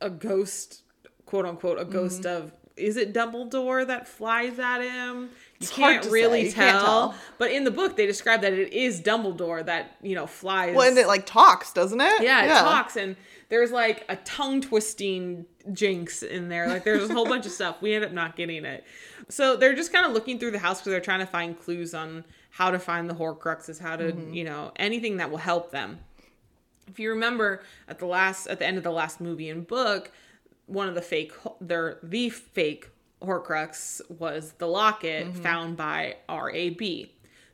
a ghost, quote unquote, a ghost Mm-hmm. of is it Dumbledore that flies at him? You hard can't really. You can't tell. tell. But in the book, they describe that it is Dumbledore that you know flies. Well, and it like talks, doesn't it? yeah, it talks, and there's like a tongue twisting jinx in there. Like there's a whole bunch of stuff. We end up not getting it. So they're just kind of looking through the house because they're trying to find clues on how to find the Horcruxes, how to Mm-hmm. you know anything that will help them. If you remember at the last at the end of the last movie and book, one of the fake their the fake Horcrux was the locket Mm-hmm. found by RAB.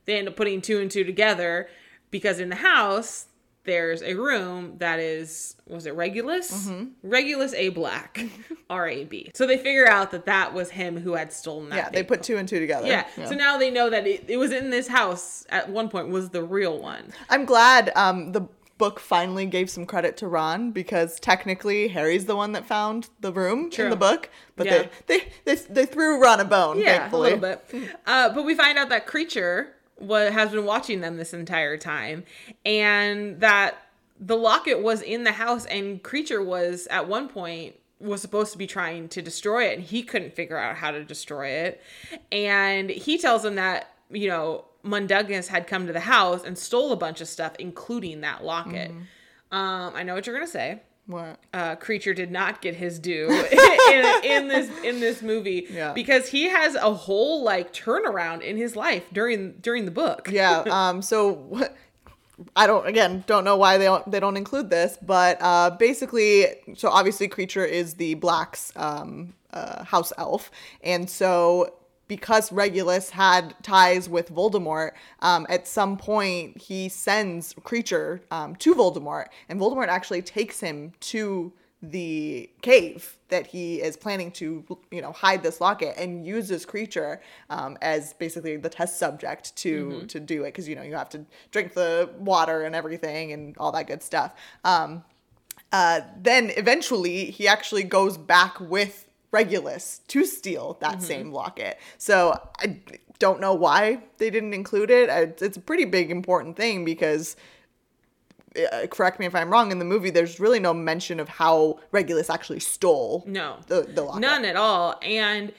They end up putting two and two together because in the house there's a room that is was it Regulus? Mm-hmm. Regulus A Black, RAB. So they figure out that that was him who had stolen that. Yeah, they put two and two together. yeah. So now they know that it, it was in this house at one point was the real one. I'm glad um, the book finally gave some credit to Ron because technically Harry's the one that found the room True. in the book, but Yeah. they, they they they threw Ron a bone. Yeah, thankfully. a little bit. Uh, but we find out that Kreacher what has been watching them this entire time, and that the locket was in the house, and Kreacher was at one point was supposed to be trying to destroy it, and he couldn't figure out how to destroy it, and he tells him that you know Mundungus had come to the house and stole a bunch of stuff, including that locket. Um, I know what you're gonna say What? uh, Kreacher did not get his due in, in this in this movie Yeah. because he has a whole like turnaround in his life during during the book. Yeah. Um. So what? I don't again don't know why they don't they don't include this, but uh, basically, so obviously, Kreacher is the blacks um uh, house elf, and so because Regulus had ties with Voldemort, um, at some point he sends Kreacher um, to Voldemort, and Voldemort actually takes him to the cave that he is planning to you know hide this locket and uses Kreacher um, as basically the test subject to to do it because you know you have to drink the water and everything and all that good stuff. Um, uh, then eventually he actually goes back with Regulus to steal that same locket. So I don't know why they didn't include it. It's a pretty big important thing because uh, correct me if I'm wrong in the movie there's really no mention of how Regulus actually stole No. the, the locket. None at all. And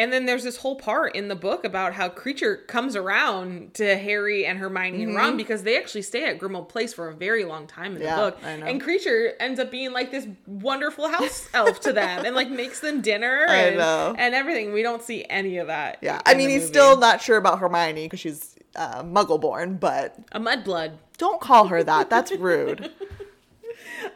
and then there's this whole part in the book about how Kreacher comes around to Harry and Hermione and Ron because they actually stay at Grimmauld Place for a very long time in Mm-hmm. Yeah, the book. I know. And Kreacher ends up being like this wonderful house elf to them and like makes them dinner I and, know. and everything. We don't see any of that. Yeah, I mean he's movie. still not sure about Hermione because she's uh, Muggle born, but a mudblood. don't call her that. That's rude.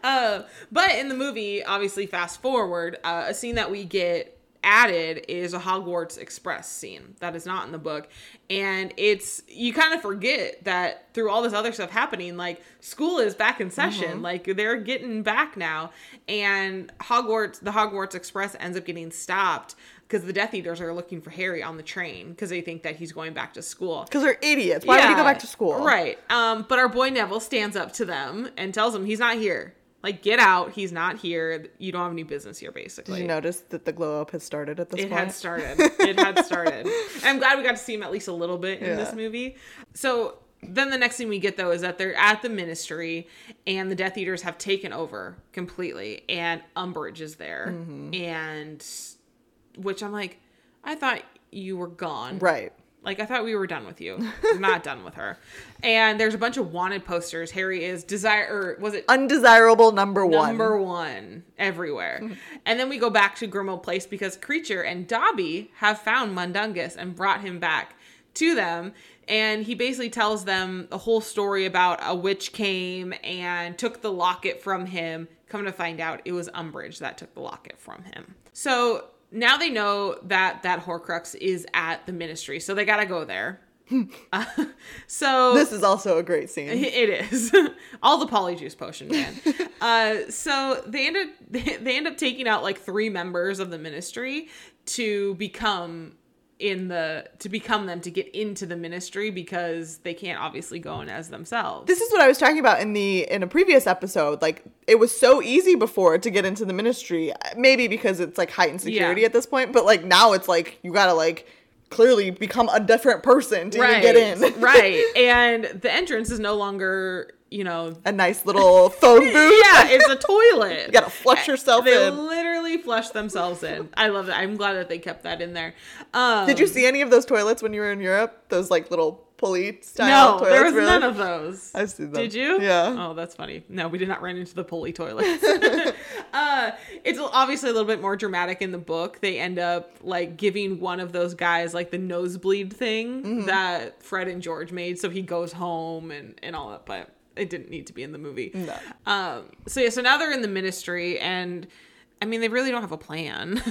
Uh, but in the movie, obviously, fast forward, uh, a scene that we get added is a Hogwarts Express scene that is not in the book. And it's, you kind of forget that through all this other stuff happening, like school is back in session, like they're getting back now. And Hogwarts, the Hogwarts Express ends up getting stopped because the Death Eaters are looking for Harry on the train because they think that he's going back to school. Because they're idiots. Why would he go back to school? Right. Um, but our boy Neville stands up to them and tells them he's not here. Like, get out. He's not here. You don't have any business here, basically. Did you notice that the glow up has started at this it point? had started. It had started. And I'm glad we got to see him at least a little bit in this movie. So then the next thing we get though is that they're at the ministry and the Death Eaters have taken over completely, and Umbridge is there, Mm-hmm. and which I'm like, I thought you were gone, Right. Like I thought we were done with you. Not done with her. And there's a bunch of wanted posters. Harry is desire or was it Undesirable number one. number one everywhere. and then we go back to Grimmauld Place because Kreacher and Dobby have found Mundungus and brought him back to them. And he basically tells them a whole story about a witch came and took the locket from him. Come to find out, it was Umbridge that took the locket from him. So now they know that that Horcrux is at the Ministry, so they gotta go there. Uh, so This is also a great scene. it is all the polyjuice potion man. uh, so they end up they end up taking out like three members of the ministry to become in the to become them to get into the ministry because they can't obviously go in as themselves. This is what I was talking about in the in a previous episode. Like it was so easy before to get into the ministry. Maybe because it's like heightened security Yeah. at this point, but like now it's like you gotta like clearly become a different person to even get in. right. And the entrance is no longer, you know, a nice little phone booth. yeah, it's a toilet. You gotta flush yourself They in. literally flush themselves in. I love it. I'm glad that they kept that in there. Um, Did you see any of those toilets when you were in Europe? Those like little pulley style No, toilets. there was really? none of those. I've seen them. Did you? Yeah. Oh, that's funny. No, we did not run into the pulley toilets. uh, it's obviously a little bit more dramatic in the book. They end up like giving one of those guys like the nosebleed thing Mm-hmm. that Fred and George made, so he goes home and and all that. But it didn't need to be in the movie. No. Um. So yeah. So now they're in the ministry and. I mean, they really don't have a plan.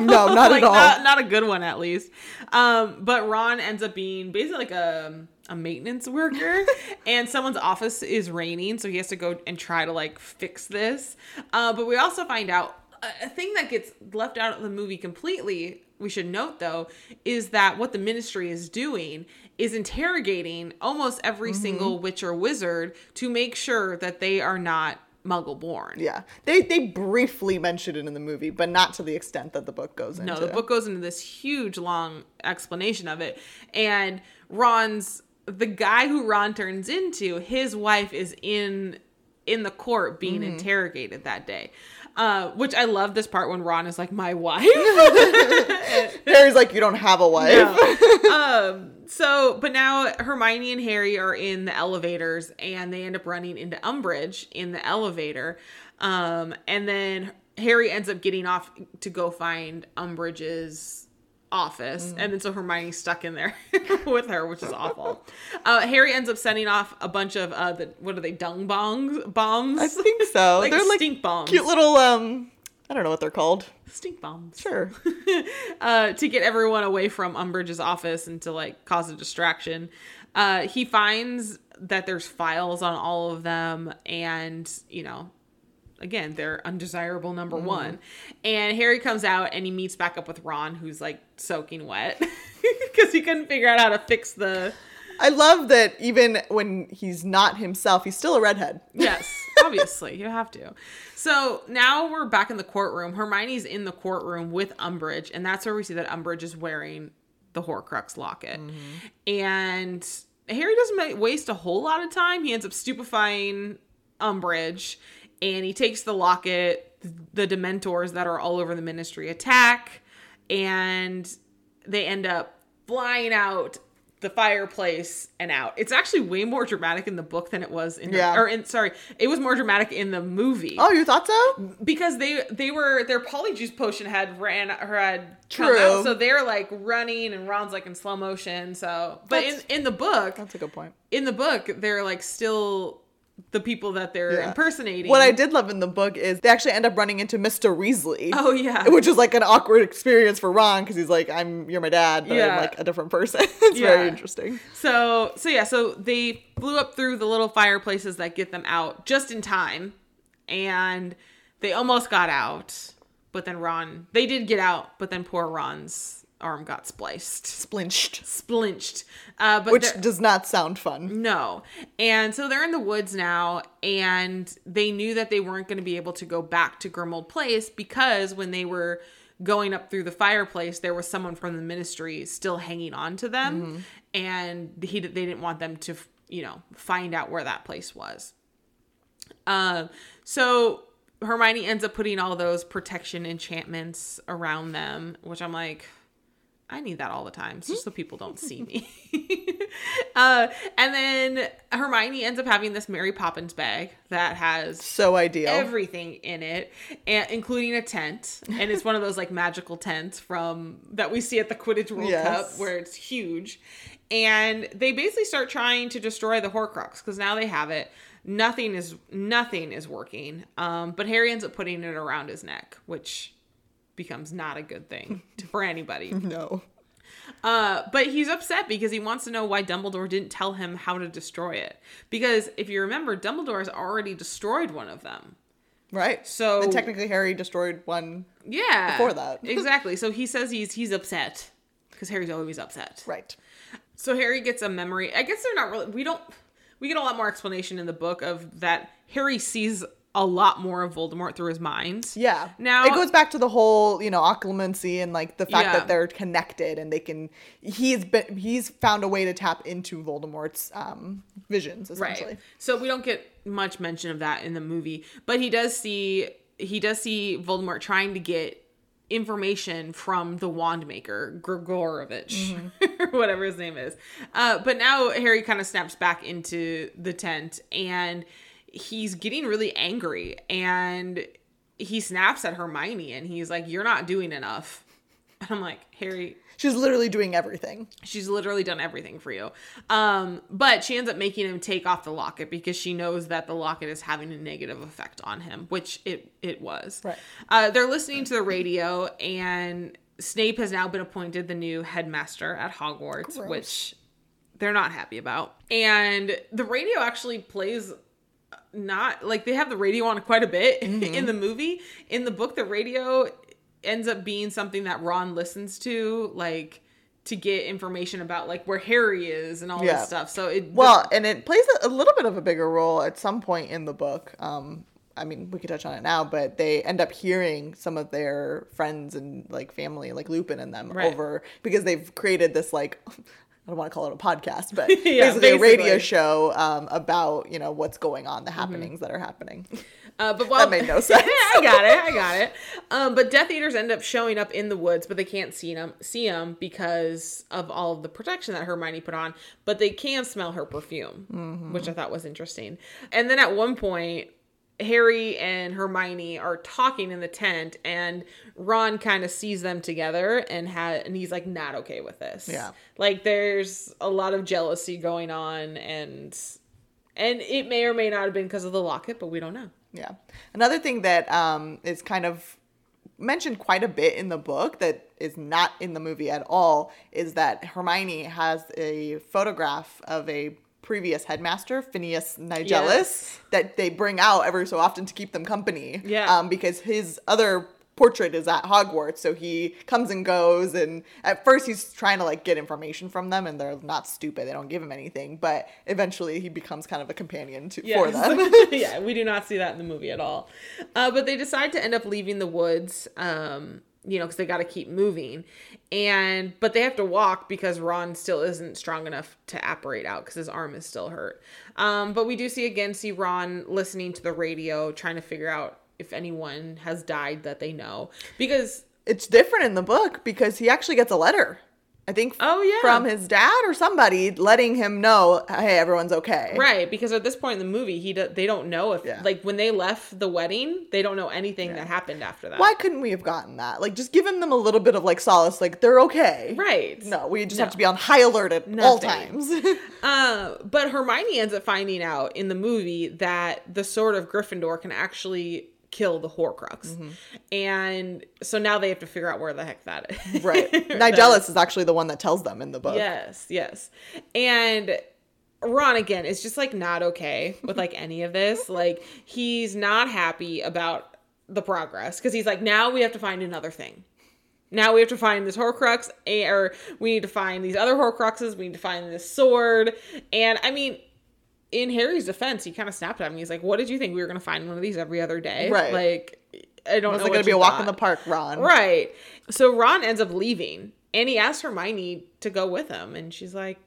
No, not like at all. Not, not a good one, at least. Um, but Ron ends up being basically like a a maintenance worker, and someone's office is raining, so he has to go and try to like fix this. Uh, but we also find out a, a thing that gets left out of the movie completely. We should note though is that what the ministry is doing is interrogating almost every Mm-hmm. single witch or wizard to make sure that they are not Muggle born. Yeah, they they briefly mention it in the movie, but not to the extent that the book goes into. No, the book goes into this huge long explanation of it. And Ron's the guy who Ron turns into, his wife is in in the court being Mm-hmm. interrogated that day. Uh, which I love this part when Ron is like, My wife. Harry's like, you don't have a wife. No. um, so, but now Hermione and Harry are in the elevators and they end up running into Umbridge in the elevator. Um, and then Harry ends up getting off to go find Umbridge's office. And then so Hermione's stuck in there with her, which is awful. Uh, Harry ends up sending off a bunch of, uh, the, what are they, dung bongs? Bombs? I think so. Like They're like stink bombs. cute little um. I don't know what they're called. stink bombs. Sure. uh, to get everyone away from Umbridge's office and to like cause a distraction. Uh, he finds that there's files on all of them, and you know, again, they're undesirable number mm-hmm. one. And Harry comes out and he meets back up with Ron, who's like soaking wet because he couldn't figure out how to fix the. I love that even when he's not himself, he's still a redhead. Yes, obviously, you have to. So now we're back in the courtroom. Hermione's in the courtroom with Umbridge, and that's where we see that Umbridge is wearing the Horcrux locket. Mm-hmm. And Harry doesn't waste a whole lot of time. He ends up stupefying Umbridge, and he takes the locket. The Dementors that are all over the Ministry attack, and they end up flying out the fireplace and out. It's actually way more dramatic in the book than it was in the, Yeah. or in sorry, it was more dramatic in the movie Oh, you thought so? because they they were their polyjuice potion had ran or had come True. out, so they're like running and Ron's like in slow motion. So, but in in the book, That's a good point. in the book, they're like still the people that they're Yeah. impersonating. What I did love in the book is they actually end up running into Mr. Weasley. oh yeah, Which is like an awkward experience for Ron because he's like, "I'm you're my dad, but Yeah. I'm like a different person." it's very interesting. So so yeah, so they flew up through the little fireplaces that get them out just in time, and they almost got out. But then Ron, they did get out, but then poor Ron's arm got spliced, Splinched, splinched. Uh, but which does not sound fun. no, and so they're in the woods now, and they knew that they weren't going to be able to go back to Grimmauld Place because when they were going up through the fireplace, there was someone from the ministry still hanging on to them, and he they didn't want them to you know find out where that place was. Um, so Hermione ends up putting all those protection enchantments around them, which I'm like, I need that all the time, just so people don't see me. uh, and then Hermione ends up having this Mary Poppins bag that has So ideal. everything in it, and including a tent. And it's one of those like magical tents from that we see at the Quidditch World Yes. Cup where it's huge. And they basically start trying to destroy the Horcrux because now they have it. Nothing is nothing is working. Um, but Harry ends up putting it around his neck, which becomes not a good thing for anybody. no. Uh, but he's upset because he wants to know why Dumbledore didn't tell him how to destroy it. Because if you remember, Dumbledore has already destroyed one of them. Right. So- and technically Harry destroyed one. Yeah. Before that. exactly. So he says he's he's upset because Harry's always upset. Right. So Harry gets a memory. I guess they're not really. We don't. We get a lot more explanation in the book of that Harry sees a lot more of Voldemort through his mind. Yeah. Now- it goes back to the whole, you know, occlumency and like the fact Yeah. that they're connected and they can. He's been he's found a way to tap into Voldemort's um, visions essentially. Right. So we don't get much mention of that in the movie, but he does see he does see Voldemort trying to get information from the wand maker Gregorovitch or whatever his name is. Uh, but now Harry kind of snaps back into the tent and he's getting really angry and he snaps at Hermione and he's like, "You're not doing enough." And I'm like, Harry, She's literally doing everything. She's literally done everything for you. Um, but she ends up making him take off the locket because she knows that the locket is having a negative effect on him, which it it was. Right. Uh, they're listening to the radio, and Snape has now been appointed the new headmaster at Hogwarts, Gross. which they're not happy about. And the radio actually plays not like they have the radio on quite a bit in the movie. In the book, the radio ends up being something that Ron listens to, like to get information about like where Harry is and all Yeah. this stuff. So it Well, and it plays a, a little bit of a bigger role at some point in the book. Um, I mean, we could touch on it now, but they end up hearing some of their friends and like family, like Lupin and them, Right. over because they've created this like. I don't want to call it a podcast, but Yeah, basically a radio show um, about you know what's going on, the happenings that are happening. Uh, but while, That made no sense. I got it. I got it. Um, but Death Eaters end up showing up in the woods, but they can't see them see them because of all of the protection that Hermione put on. But they can smell her perfume, Mm-hmm. which I thought was interesting. And then at one point, Harry and Hermione are talking in the tent, and Ron kind of sees them together, and had and he's like not okay with this. Yeah. like there's a lot of jealousy going on, and and it may or may not have been because of the locket, but we don't know. Yeah. Another thing that um, is kind of mentioned quite a bit in the book that is not in the movie at all is that Hermione has a photograph of a previous headmaster, Phineas Nigellus, Yes. that they bring out every so often to keep them company. Yeah. Um, because his other portrait is at Hogwarts, so he comes and goes and at first he's trying to like get information from them and they're not stupid, they don't give him anything, but eventually he becomes kind of a companion to, for them. yeah, we do not see that in the movie at all. Uh, but they decide to end up leaving the woods, um, you know, because they got to keep moving, and but they have to walk because Ron still isn't strong enough to apparate out because his arm is still hurt. Um, but we do see again see Ron listening to the radio, trying to figure out if anyone has died that they know because it's different in the book because he actually gets a letter. I think Oh, yeah. from his dad or somebody letting him know, hey, everyone's okay. Right, because at this point in the movie, he do, they don't know if Yeah. like when they left the wedding, they don't know anything that happened after that. Why couldn't we have gotten that? Like, just giving them a little bit of like solace, like they're okay. Right. No, we just No. have to be on high alert at all times. Uh, but Hermione ends up finding out in the movie that the sword of Gryffindor can actually kill the Horcrux, Mm-hmm. and so now they have to figure out where the heck that is. right. Nigellus is actually the one that tells them in the book. Yes, yes, and. Ron again is just like not okay with like any of this. Like he's not happy about the progress because he's like now we have to find another thing. Now we have to find this Horcrux, eh, or we need to find these other Horcruxes. We need to find this sword. And I mean, in Harry's defense, he kind of snapped at him. He's like, "What did you think we were going to find one of these every other day? Right. Like, I don't Was know. it what going to be a walk in the park, Ron? Right. So Ron ends up leaving, and he asks Hermione to go with him, and she's like,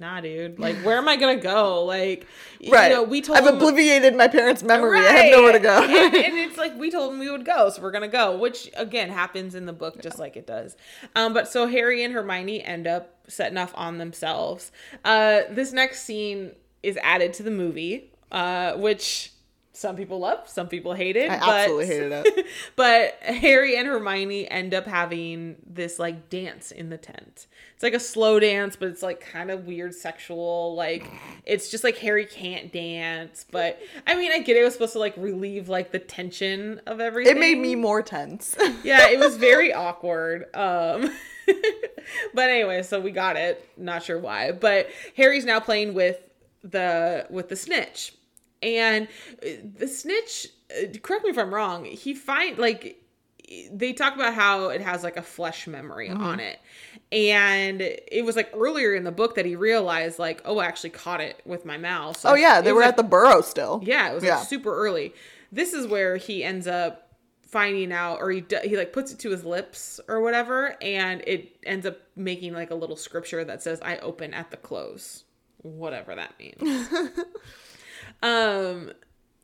nah, dude. Like, where am I gonna go? Like, Right. you know, we told I've him- obliviated my parents' memory. I have nowhere to go. and, and it's like we told him we would go, so we're gonna go, which again happens in the book just like it does. Um, but so Harry and Hermione end up setting off on themselves. Uh, this next scene is added to the movie, uh, which some people love, some people hated. I but, absolutely hated it. but Harry and Hermione end up having this like dance in the tent. It's like a slow dance, but it's like kind of weird sexual. Like it's just like Harry can't dance, but I mean, I get it, it was supposed to like relieve like the tension of everything. It made me more tense. yeah, it was very awkward. Um but anyway, so we got it. Not sure why, but Harry's now playing with the with the snitch. And uh, the snitch, uh, correct me if I'm wrong, he find like they talk about how it has like a flesh memory Mm-hmm. on it. And it was like earlier in the book that he realized like, oh, I actually caught it with my mouth. So oh yeah, they were like, at the burrow still. yeah, it was Yeah. like super early. This is where he ends up finding out, or he he like puts it to his lips or whatever, and it ends up making like a little scripture that says, "I open at the close," whatever that means. um.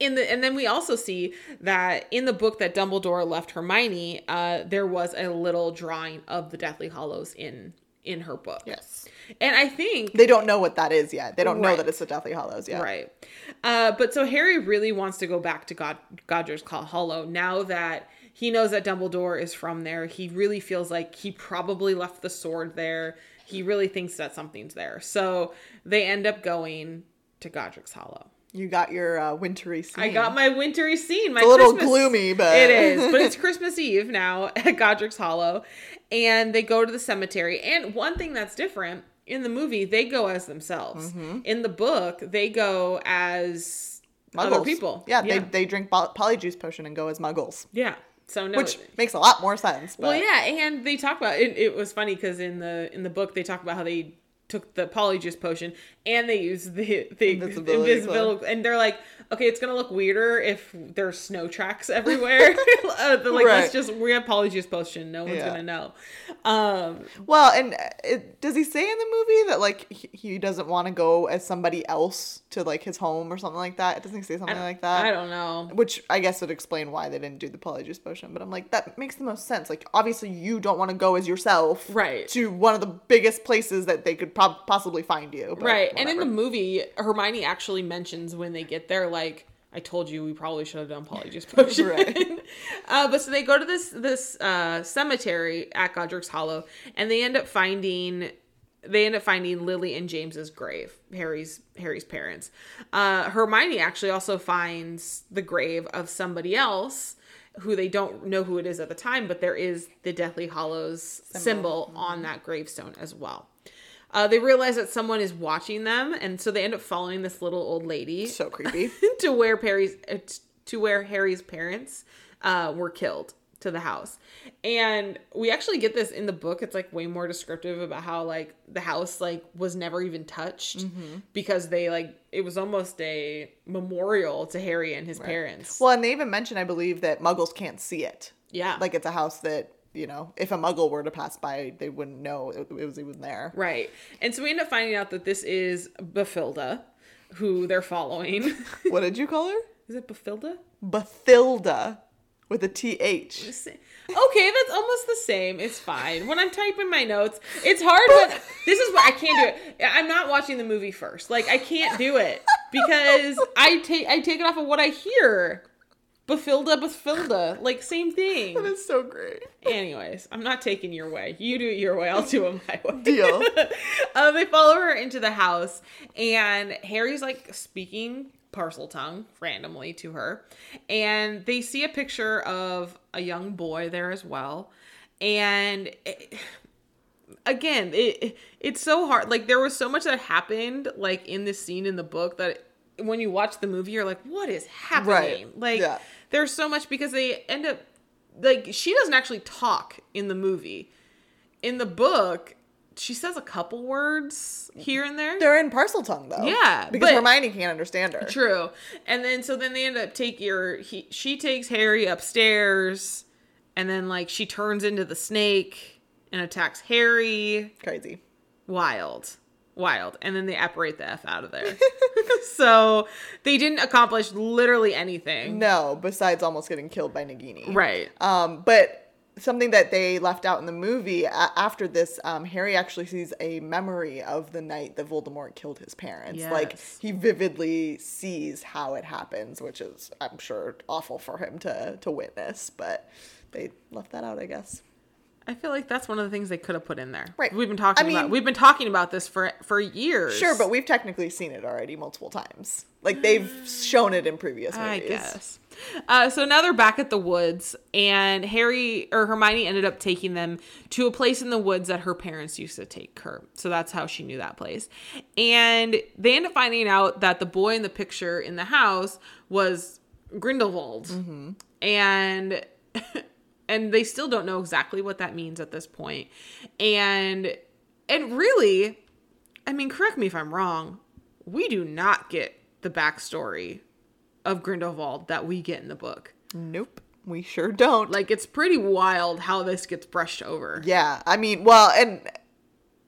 In the and then we also see that in the book that Dumbledore left Hermione, uh, there was a little drawing of the Deathly Hallows in in her book. Yes. and I think They don't know what that is yet. They don't know that it's the Deathly Hallows yet. Right. Uh, but so Harry really wants to go back to God Godric's Call Hollow now that he knows that Dumbledore is from there. He really feels like he probably left the sword there. He really thinks that something's there. So they end up going to Godric's Hollow. You got your uh, wintry scene. I got my wintry scene. My a little Christmas- gloomy, but it is, but it's Christmas Eve now at Godric's Hollow, and they go to the cemetery. And one thing that's different in the movie, they go as themselves. Mm-hmm. In the book, they go as other people. Yeah, yeah, they they drink polyjuice potion and go as muggles, yeah. So no, which makes a lot more sense. But well, yeah, and they talk about it. It was funny because in the in the book they talk about how they took the polyjuice potion and they used the the Invisibility invisibility, and they're like, okay, it's gonna look weirder if there's snow tracks everywhere. uh, like, Right. let's just we have polyjuice potion. No one's Yeah. gonna know. Um, Well, and uh, it, does he say in the movie that like he, he doesn't want to go as somebody else to like his home or something like that? It doesn't he say something like that? I don't know. Which I guess would explain why they didn't do the polyjuice potion. But I'm like, that makes the most sense. Like, obviously, you don't want to go as yourself, Right. to one of the biggest places that they could prob- possibly find you. Right. And in the movie, Hermione actually mentions when they get there, like, I told you we probably should have done polyjuice potion. Right. uh, but so they go to this this uh, cemetery at Godric's Hollow, and they end up finding they end up finding Lily and James's grave, Harry's Harry's parents. Uh, Hermione actually also finds the grave of somebody else who they don't know who it is at the time, but there is the Deathly Hallows symbol, on that gravestone as well. Uh, they realize that someone is watching them, and so they end up following this little old lady so creepy. to where Perry's uh, to where Harry's parents uh, were killed to the house. And we actually get this in the book. It's like way more descriptive about how like the house like was never even touched because they like it was almost a memorial to Harry and his parents. well, and they even mention, I believe, that Muggles can't see it. yeah. Like it's a house that you know, if a Muggle were to pass by, they wouldn't know it, it was even there. Right. And so we end up finding out that this is Bafilda, who they're following. what did you call her? is it Bafilda? Bathilda, with a T H. Okay, that's almost the same. It's fine. When I'm typing my notes, it's hard when this is what I can't do it. I'm not watching the movie first. Like I can't do it because I take I take it off of what I hear. Bafilda, Bafilda, like same thing. That's so great. Anyways, I'm not taking your way. You do it your way. I'll do it my way. Deal. uh, they follow her into the house, and Harry's like speaking Parseltongue randomly to her, and they see a picture of a young boy there as well, and. It, again it it's so hard like there was so much that happened like in this scene in the book that when you watch the movie you're like what is happening Right. like Yeah. there's so much because they end up like she doesn't actually talk in the movie in the book she says a couple words here and there They're in Parseltongue though. Yeah, because but- Hermione can't understand her. True. And then so then they end up take your he she takes Harry upstairs and then like she turns into the snake and attacks Harry. Crazy. Wild. Wild. And then they apparate the F out of there. so they didn't accomplish literally anything. No, besides almost getting killed by Nagini. Right. Um, but something that they left out in the movie a- after this, um, Harry actually sees a memory of the night that Voldemort killed his parents. Like he vividly sees how it happens, which is, I'm sure, awful for him to to witness. But they left that out, I guess. I feel like that's one of the things they could have put in there. Right. We've been talking I mean- about we've been talking about this for for years. Sure, but we've technically seen it already multiple times. Like they've shown it in previous movies. I guess. Uh, so now they're back at the woods, and Harry or Hermione ended up taking them to a place in the woods that her parents used to take her. So that's how she knew that place. And they end up finding out that the boy in the picture in the house was Grindelwald, and and they still don't know exactly what that means at this. And and really, I mean, correct me if I'm wrong. We do not get the backstory of Grindelwald that we get in the book. Nope, we sure don't. Like it's pretty wild how this gets brushed over. Yeah, I mean, well, and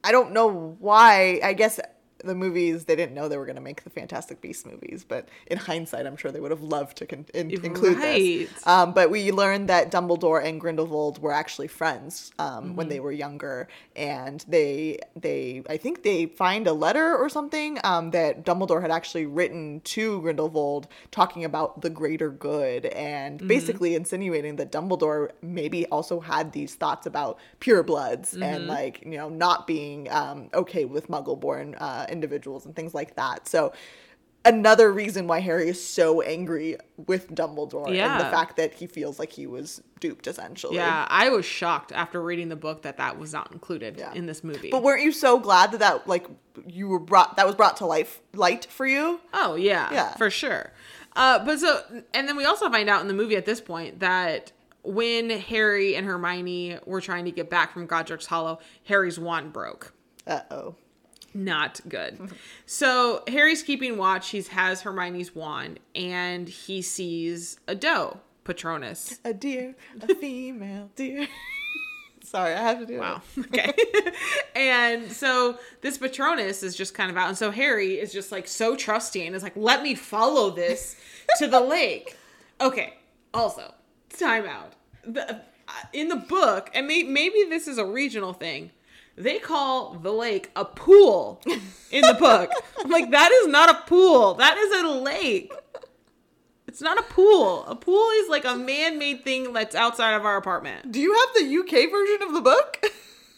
I don't know why. I guess the movies they didn't know they were going to make the Fantastic Beasts movies, but in hindsight, I'm sure they would have loved to con- in- include this. Um, but we learned that Dumbledore and Grindelwald were actually friends um, when Mm-hmm. they were younger, and they they I think they find a letter or something um, that Dumbledore had actually written to Grindelwald talking about the greater good and Mm-hmm. basically insinuating that Dumbledore maybe also had these thoughts about purebloods Mm-hmm. and like you know not being um, okay with Muggle-born uh, individuals and things like that. So. Another reason why Harry is so angry with Dumbledore and the fact that he feels like he was duped essentially. Yeah, I was shocked after reading the book that that was not included Yeah. in this movie. But weren't you so glad that that like you were brought that was brought to life light for you? Oh yeah, Yeah. for sure. Uh, but so, and then we also find out in the movie at this point that when Harry and Hermione were trying to get back from Godric's Hollow, Harry's wand broke. Uh oh. Not good. so Harry's keeping watch. He has Hermione's wand, and he sees a doe, Patronus. A deer, a female deer. Sorry, I have to do Wow. it. Okay. and so this Patronus is just kind of out. And so Harry is just like so trusting. Is like, let me follow this to the lake. Okay. Also, time out. The, uh, in the book, and may, maybe this is a regional thing, they call the lake a pool in the book. I'm like, that is not a pool. That is a lake. It's not a pool. A pool is like a man made thing that's outside of our apartment. Do you have the UK version of the book?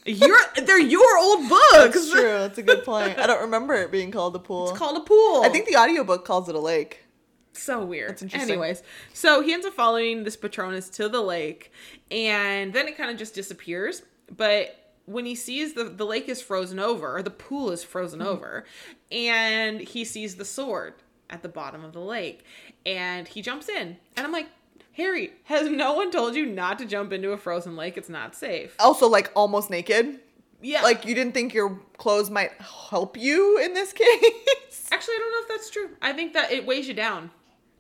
Your they're your old books. That's true. That's a good point. I don't remember it being called a pool. It's called a pool. I think the audiobook calls it a lake. so weird. That's interesting. Anyways, so he ends up following this Patronus to the lake, and then it kind of just disappears. But when he sees the the lake is frozen over, or the pool is frozen mm-hmm. over, and he sees the sword at the bottom of the lake, and he jumps in, and I'm like. Harry, has no one told you not to jump into a frozen lake? It's not safe. Also, like almost naked. Yeah. Like you didn't think your clothes might help you in this case. actually, I don't know if that's true. I think that it weighs you down.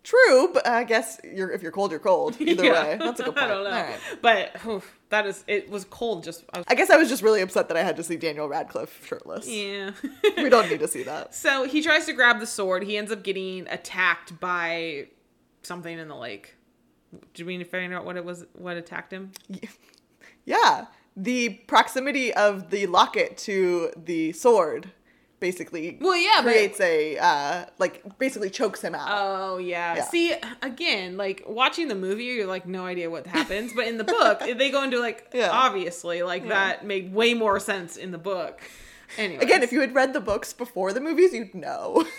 True, but I guess you're if you're cold, you're cold. Either Yeah. way, that's a good point. I don't know. Right. But oof, that is, it was cold. Just I was, I guess I was just really upset that I had to see Daniel Radcliffe shirtless. yeah. We don't need to see that. so he tries to grab the sword. He ends up getting attacked by something in the lake. Did we find out what it was? What attacked him? Yeah, the proximity of the locket to the sword basically Well, yeah, but- creates a uh, like basically chokes him out. Oh yeah. Yeah. See, again, like watching the movie, you're like no idea what happens, but in the book, they go into like Yeah. obviously like Yeah. that made way more sense in the book. Anyway, Again, if you had read the books before the movies, you'd know.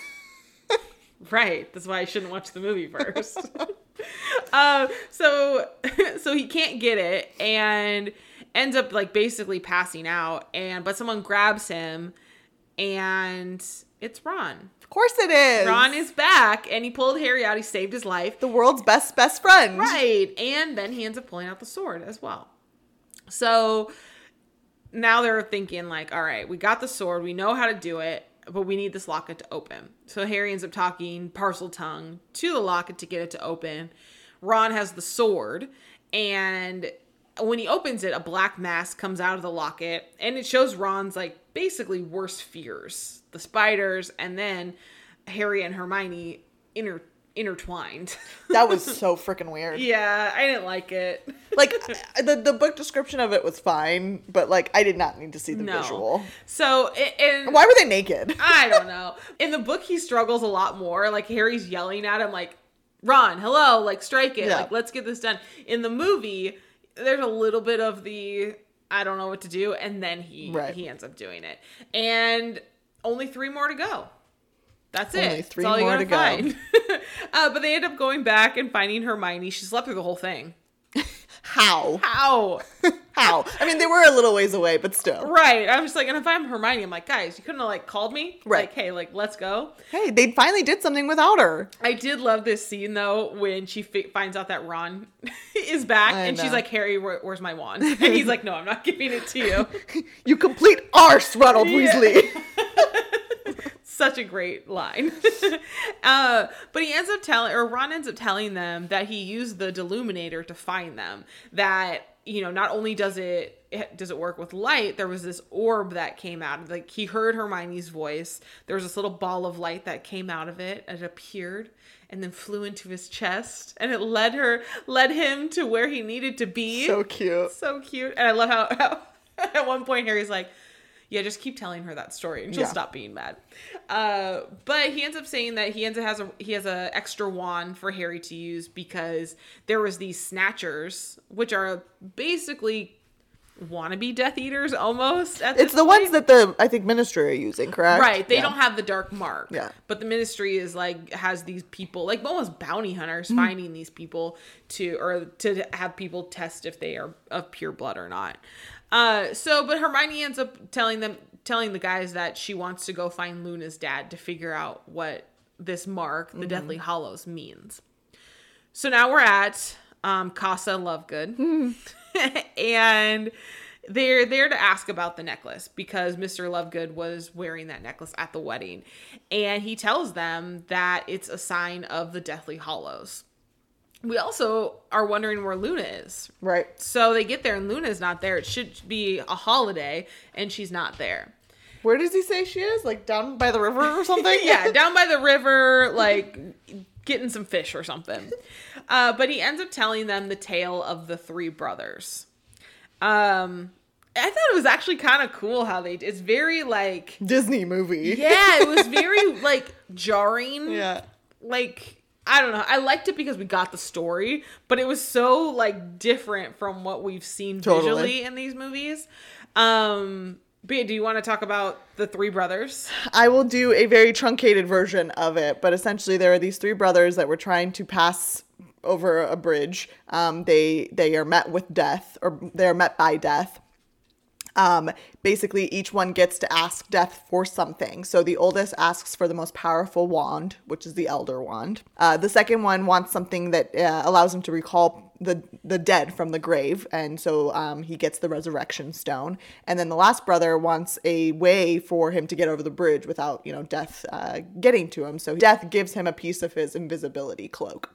Right. That's why I shouldn't watch the movie first. uh, so so he can't get it and ends up like basically passing out and but someone grabs him and it's Ron. of course it is. Ron is back and he pulled Harry out. He saved his life. the world's best best friend. Right. And then he ends up pulling out the sword as well. So now they're thinking, like, all right, we got the sword, we know how to do it, but we need this locket to open. So Harry ends up talking Parseltongue to the locket to get it to open. Ron has the sword, and when he opens it, a black mask comes out of the locket and it shows Ron's like basically worst fears the spiders, and then Harry and Hermione inter- intertwined. That was so freaking weird. yeah, I didn't like it. Like uh, the the book description of it was fine, but like I did not need to see the No. visual. So, and Why were they naked? I don't know. In the book, he struggles a lot more. Like Harry's yelling at him, like, "Ron, hello, like strike it, Yeah. like let's get this done." In the movie, there's a little bit of the I don't know what to do, and then he Right. he ends up doing it. And only three more to go. That's it. Only That's three all more to go. uh, but they end up going back and finding Hermione. She slept through the whole thing. How? How? How? I mean, they were a little ways away, but still. right. I'm just like, and if I'm Hermione, I'm like, guys, you couldn't have like called me, Right. Like, hey, like, let's go. Hey, they finally did something without her. I did love this scene though when she fi- finds out that Ron is back I and she's like, "Harry, where- where's my wand?" And he's like, "No, I'm not giving it to you." You complete arse, Ronald Yeah. Weasley. Such a great line. uh, but he ends up telling, or Ron ends up telling them that he used the Deluminator to find them. That you know, not only does it, it does it work with light, there was this orb that came out. Like he heard Hermione's voice. There was this little ball of light that came out of it. It appeared and then flew into his chest, and it led her, led him to where he needed to be. so cute. so cute. And I love how, how at one point Harry's like, yeah, just keep telling her that story and she'll Yeah. stop being mad. Uh, but he ends up saying that he ends up has a he has a extra wand for Harry to use because there was these snatchers, which are basically wannabe Death Eaters almost. It's the point. ones that the I think ministry are using, correct? Right, they Yeah. don't have the dark mark. Yeah. But the ministry is like has these people, like almost bounty hunters, Mm-hmm. finding these people to or to have people test if they are of pure blood or not. Uh, so, but Hermione ends up telling them, telling the guys that she wants to go find Luna's dad to figure out what this mark, the Deathly Mm-hmm. Hallows, means. So now we're at um, Casa Lovegood, and they're there to ask about the necklace because Mr. Lovegood was wearing that necklace at the wedding, and he tells them that it's a sign of the Deathly Hallows. We also are wondering where Luna is. Right. So they get there and Luna's not there. It should be a holiday, and she's not there. Where does he say she is? Like down by the river or something? yeah, down by the river, like getting some fish or something. Uh, but he ends up telling them the tale of the three brothers. Um, I thought it was actually kind of cool how they. It's very like, Disney movie. yeah, it was very like jarring. Yeah. Like I don't know. I liked it because we got the story, but it was so like different from what we've seen Totally. visually in these movies. Um, yeah, do you want to talk about the three brothers? I will do a very truncated version of it, but essentially there are these three brothers that were trying to pass over a bridge. Um, they they are met with death, or they are met by death. Um, basically, each one gets to ask death for something. So the oldest asks for the most powerful wand, which is the Elder Wand. Uh, the second one wants something that uh, allows him to recall the the dead from the grave, and so um, he gets the Resurrection Stone. And then the last brother wants a way for him to get over the bridge without, you know, death uh, getting to him. So death gives him a piece of his invisibility cloak.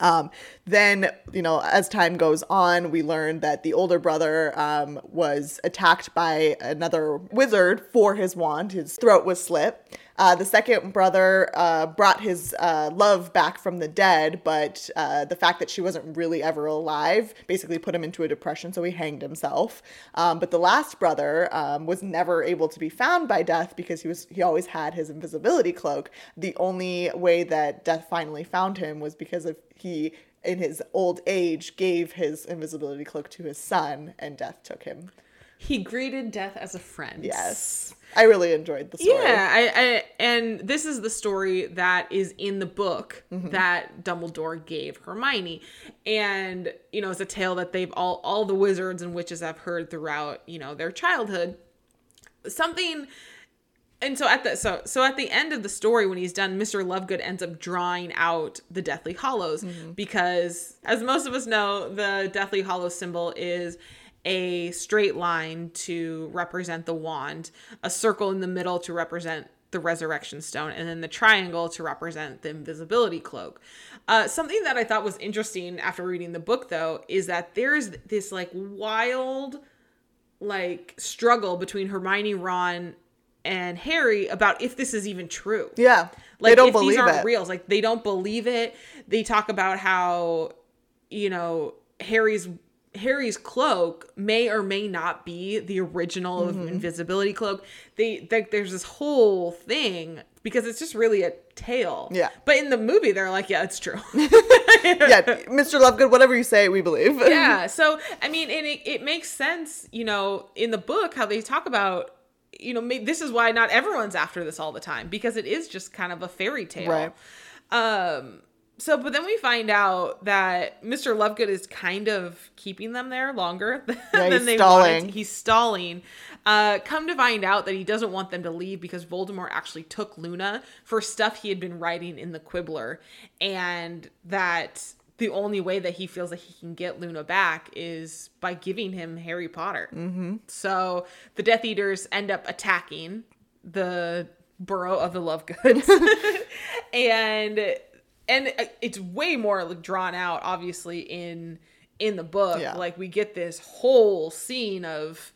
Um, then, you know, as time goes on, we learn that the older brother um, was attacked by another wizard for his wand. His throat was slit. Uh, the second brother uh, brought his uh, love back from the dead, but uh, the fact that she wasn't really ever alive basically put him into a depression, so he hanged himself. Um, but the last brother um, was never able to be found by Death because he was he always had his invisibility cloak. The only way that Death finally found him was because of he in his old age gave his invisibility cloak to his son, and Death took him. He greeted death as a friend. Yes, I really enjoyed the story. Yeah, I, I and this is the story that is in the book Mm-hmm. that Dumbledore gave Hermione, and you know it's a tale that they've all all the wizards and witches have heard throughout you know their childhood. Something, and so at the so so at the end of the story when he's done, Mister Lovegood ends up drawing out the Deathly Hallows Mm-hmm. because, as most of us know, the Deathly Hallow symbol is a straight line to represent the wand, a circle in the middle to represent the resurrection stone, and then the triangle to represent the invisibility cloak. Uh, something that I thought was interesting after reading the book, though, is that there's this like wild, like struggle between Hermione, Ron, and Harry about if this is even true. Yeah. Like they don't if believe these aren't it. real, like they don't believe it. They talk about how, you know, Harry's Harry's cloak may or may not be the original Mm-hmm. invisibility cloak. They like there's this whole thing because it's just really a tale. Yeah. But in the movie, they're like, yeah, it's true. yeah, Mr. Lovegood, whatever you say, we believe. yeah. So I mean, and it, it makes sense, you know, in the book how they talk about. You know, this is why not everyone's after this all the time because it is just kind of a fairy tale. Right. Um so but then we find out that Mr. Lovegood is kind of keeping them there longer than he's they stalling. wanted. He's stalling. Uh come to find out that he doesn't want them to leave because Voldemort actually took Luna for stuff he had been writing in the Quibbler and that the only way that he feels that he can get Luna back is by giving him Harry Potter. Mm-hmm. So the Death Eaters end up attacking the burrow of the Lovegoods, and and uh, it's way more like drawn out, obviously in in the book. Yeah. Like we get this whole scene of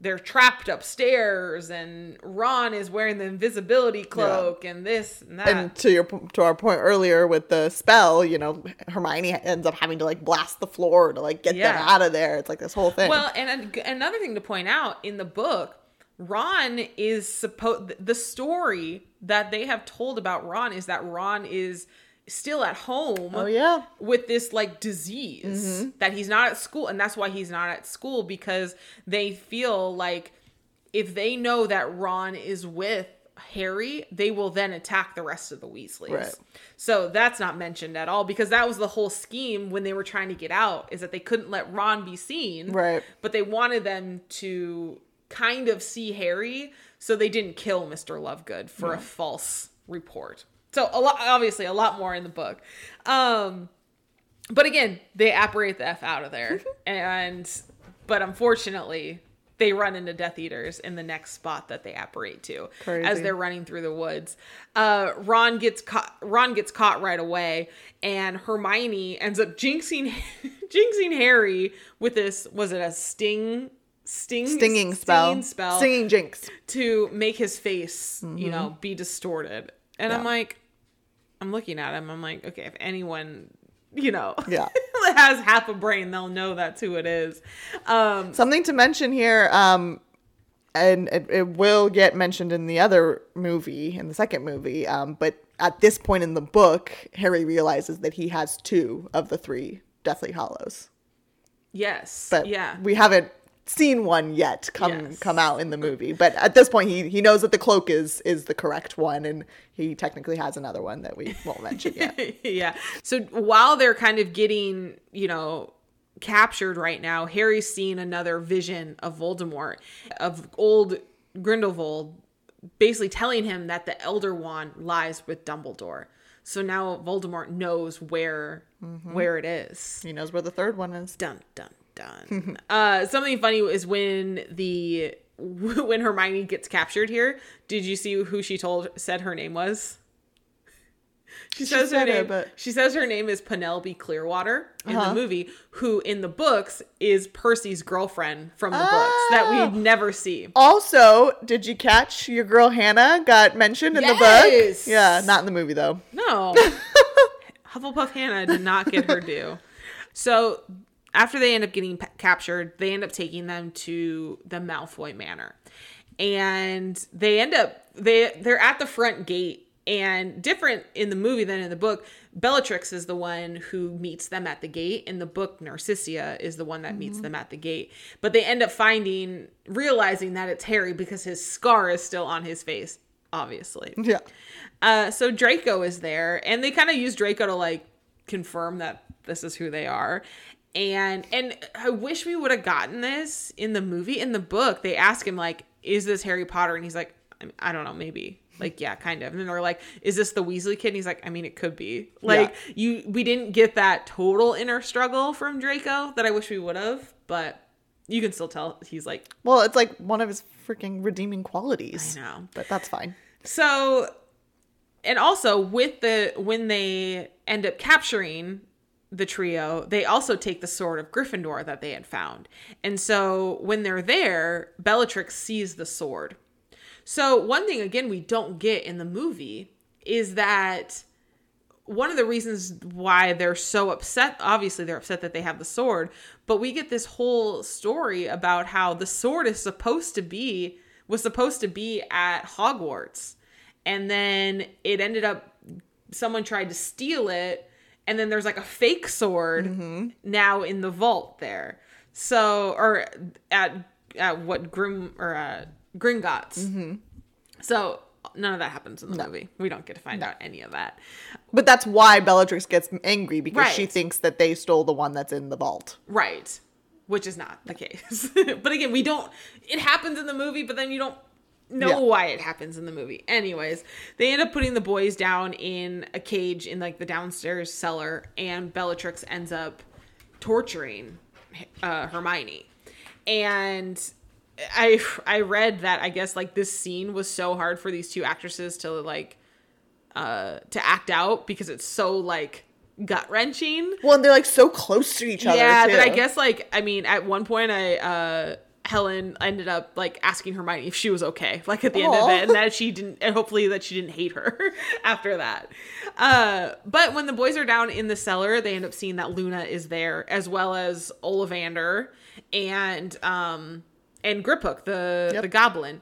they're trapped upstairs and Ron is wearing the invisibility cloak and this and that. And to your to our point earlier with the spell, you know, Hermione ends up having to like blast the floor to like get them out of there. It's like this whole thing. Well, and another thing to point out in the book, Ron is supposed the story that they have told about Ron is that Ron is still at home. oh yeah, With this like disease Mm-hmm. that he's not at school, and that's why he's not at school because they feel like if they know that Ron is with Harry, they will then attack the rest of the Weasleys. Right. So that's not mentioned at all because that was the whole scheme when they were trying to get out is that they couldn't let Ron be seen. Right. But they wanted them to kind of see Harry, so they didn't kill Mr. Lovegood for a false report. So a lot obviously a lot more in the book. Um but again, they apparate the F out of there. and but unfortunately, they run into Death Eaters in the next spot that they apparate to as they're running through the woods. Uh Ron gets caught Ron gets caught right away and Hermione ends up jinxing jinxing Harry with this was it a sting sting stinging spell, spell stinging jinx. to make his face, you know, be distorted. And I'm Mm-hmm. Like, I'm looking at him. I'm like, okay, if anyone, you know, Yeah. has half a brain, they'll know that's who it is. Um, Something to mention here, um, and it, it will get mentioned in the other movie, in the second movie. Um, but at this point in the book, Harry realizes that he has two of the three Deathly Hallows. yes, But yeah, we haven't seen one yet come Yes. come out in the movie. But at this point, he he knows that the cloak is is the correct one, and he technically has another one that we won't mention yet. yeah. So while they're kind of getting, you know, captured right now, Harry's seen another vision of Voldemort, of old Grindelwald, basically telling him that the Elder Wand lies with Dumbledore. So now Voldemort knows where mm-hmm. where it is. he knows where the third one is. Dun dun dun. uh, something funny is when the when Hermione gets captured here. Did you see who she told said her name was? She says her said it, name. but- She says her name is Penelope Clearwater in Uh-huh. the movie, who in the books is Percy's girlfriend from the books that Oh. we never see. Also, did you catch your girl Hannah got mentioned in the book? Yeah, not in the movie though. No. Hufflepuff Hannah did not get her due. So after they end up getting captured, they end up taking them to the Malfoy Manor. And they end up they they're at the front gate and different in the movie than in the book. Bellatrix is the one who meets them at the gate. In the book, Narcissa is the one that meets them at the gate. But they end up finding realizing that it's Harry because his scar is still on his face, obviously. Yeah. Uh, so Draco is there, and they kind of use Draco to like confirm that this is who they are. And and I wish we would have gotten this in the movie. In the book, they ask him like, "Is this Harry Potter?" And he's like, "I don't know, maybe." Like, yeah, kind of. And then they're like, "Is this the Weasley kid?" And he's like, "I mean, it could be." Like, you, we didn't get that total inner struggle from Draco that I wish we would have, but you can still tell he's like, Well, it's like one of his freaking redeeming qualities. I know. But that's fine. So, and also with the when they end up capturing the trio, they also take the sword of Gryffindor that they had found. And so when they're there, Bellatrix sees the sword. So one thing again we don't get in the movie is that one of the reasons why they're so upset obviously they're upset that they have the sword but we get this whole story about how the sword is supposed to be was supposed to be at hogwarts and then it ended up someone tried to steal it and then there's like a fake sword now in the vault there. So or at at what grim or uh gringotts. So none of that happens in the movie. We don't get to find out any of that. But that's why Bellatrix gets angry because she thinks that they stole the one that's in the vault. Right. Which is not the case. but again, we don't it happens in the movie, but then you don't know Yeah. why it happens in the movie. Anyways, they end up putting the boys down in a cage in like the downstairs cellar and Bellatrix ends up torturing uh, Hermione. And I I read that I guess like this scene was so hard for these two actresses to like uh to act out because it's so like gut wrenching. Well, and they're like so close to each other. Yeah, too. that I guess like I mean at one point I uh Helen ended up like asking Hermione if she was okay, like at the end of it, and that she didn't, and hopefully that she didn't hate her after that. Uh, but when the boys are down in the cellar, they end up seeing that Luna is there, as well as Ollivander and um and Griphook, the Yep. the goblin.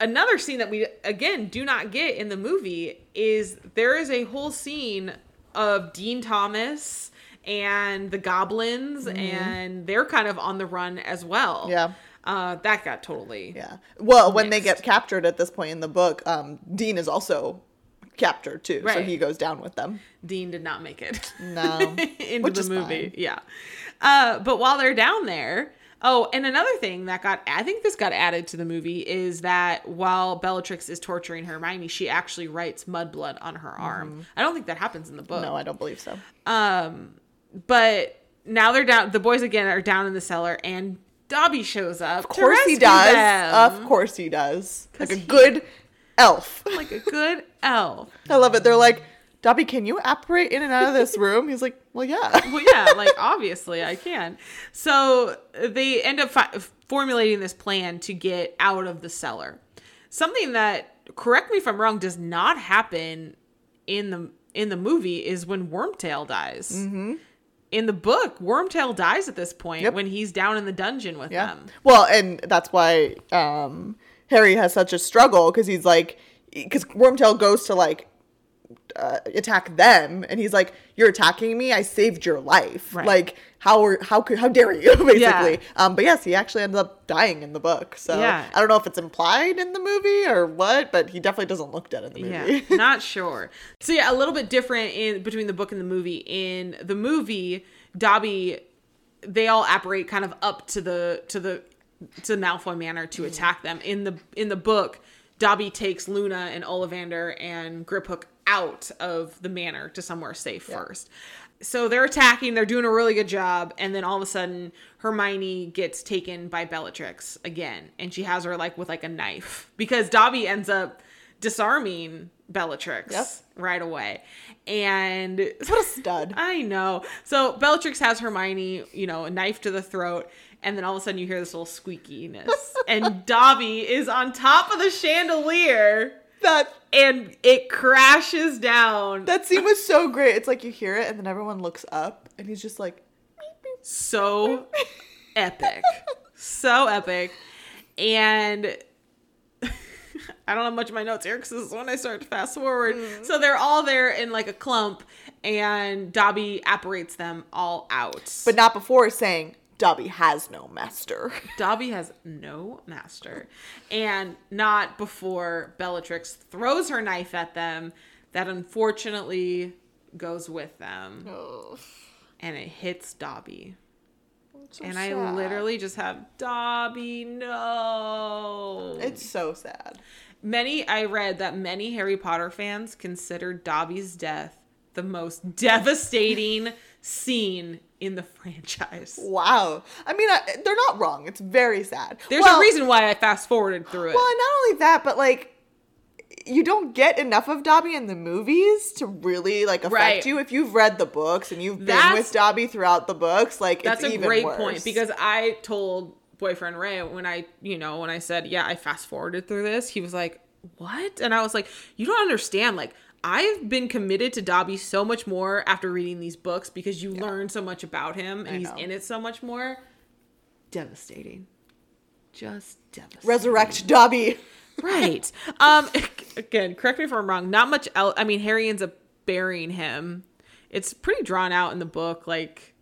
Another scene that we again do not get in the movie is there is a whole scene of Dean Thomas and the goblins, and they're kind of on the run as well. Mm-hmm. Yeah. Uh, that got totally Yeah. Well, when they get captured at this point in the book, um, Dean is also captured too, so he goes down with them. Dean did not make it. No, into which the is movie. fine. Yeah. Uh, but while they're down there, oh, and another thing that got, I think this got added to the movie is that while Bellatrix is torturing Hermione, she actually writes mudblood on her arm. I don't think that happens in the book. No, I don't believe so. Um, but now they're down. The boys again are down in the cellar, and Dobby shows up. Of course he does. Of course he does. Like a he- good elf. like a good elf. I love it. They're like, Dobby, can you apparate in and out of this room? He's like, well, yeah. well, yeah, like obviously I can. So they end up fi- formulating this plan to get out of the cellar. Something that, correct me if I'm wrong, does not happen in the in the movie is when Wormtail dies. Mm-hmm. In the book, Wormtail dies at this point Yep. when he's down in the dungeon with Yeah. them. Well, and that's why um, Harry has such a struggle because he's like, because Wormtail goes to like uh, attack them, and he's like, "You're attacking me. I saved your life. Right. Like, how are how could how dare you?" Basically. Yeah. Um, but yes, he actually ends up dying in the book. So Yeah. I don't know if it's implied in the movie or what, but he definitely doesn't look dead in the movie. Yeah, not sure. So yeah, a little bit different in between the book and the movie. In the movie, Dobby, they all apparate kind of up to the to the to Malfoy Manor to attack them. In the in the book, Dobby takes Luna and Ollivander and Griphook out of the manor to somewhere safe first. So they're attacking, they're doing a really good job, and then all of a sudden Hermione gets taken by Bellatrix again, and she has her like with like a knife because Dobby ends up disarming Bellatrix Yep. right away. And what a stud. I know. So Bellatrix has Hermione, you know, a knife to the throat, and then all of a sudden you hear this little squeakiness. and Dobby is on top of the chandelier That and it crashes down. that scene was so great. It's like you hear it, and then everyone looks up, and he's just like, so epic. So epic. And I don't have much of my notes here because this is when I start to fast forward. Mm-hmm. So they're all there in like a clump, and Dobby apparates them all out. but not before saying Dobby has no master. Dobby has no master. And not before Bellatrix throws her knife at them, that unfortunately goes with them. Oh, And it hits Dobby. so and I literally just have Dobby, no. It's so sad. many I read that many Harry Potter fans considered Dobby's death the most devastating scene in the franchise. Wow. I mean, I, they're not wrong. It's very sad. There's Well- a reason why I fast forwarded through it. Well, not only that, but like, you don't get enough of Dobby in the movies to really like affect Right. you. If you've read the books and you've been with Dobby throughout the books, like That's it's a great worse. point because I told boyfriend Ray when I, you know, when I said, yeah, I fast forwarded through this, he was like, what? And I was like, you don't understand. Like, I've been committed to Dobby so much more after reading these books because you learn so much about him and I he's know. in it so much more. Devastating. Just devastating. resurrect Dobby. right. Um again, correct me if I'm wrong. Not much else. I mean, Harry ends up burying him. It's pretty drawn out in the book like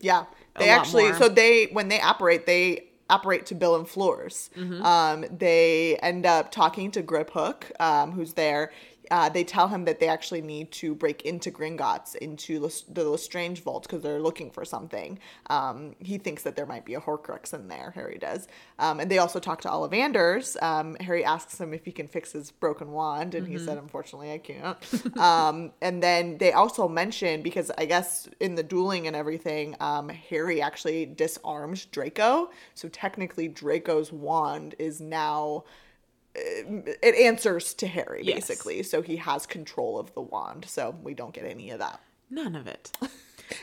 Yeah, they lot actually. more. So they when they apparate, they apparate to bill and Fleur's. Mm-hmm. Um, they end up talking to Griphook, um, who's there. Uh, they tell him that they actually need to break into Gringotts, into the Lestrange vault, because they're looking for something. Um, he thinks that there might be a Horcrux in there. Harry does, um, and they also talk to Ollivanders. Um, Harry asks him if he can fix his broken wand, and he Mm-hmm. said, "Unfortunately, I can't." um, and then they also mention because I guess in the dueling and everything, um, Harry actually disarmed Draco, so technically Draco's wand is now it answers to Harry Yes. basically, so he has control of the wand. So we don't get any of that. none of it.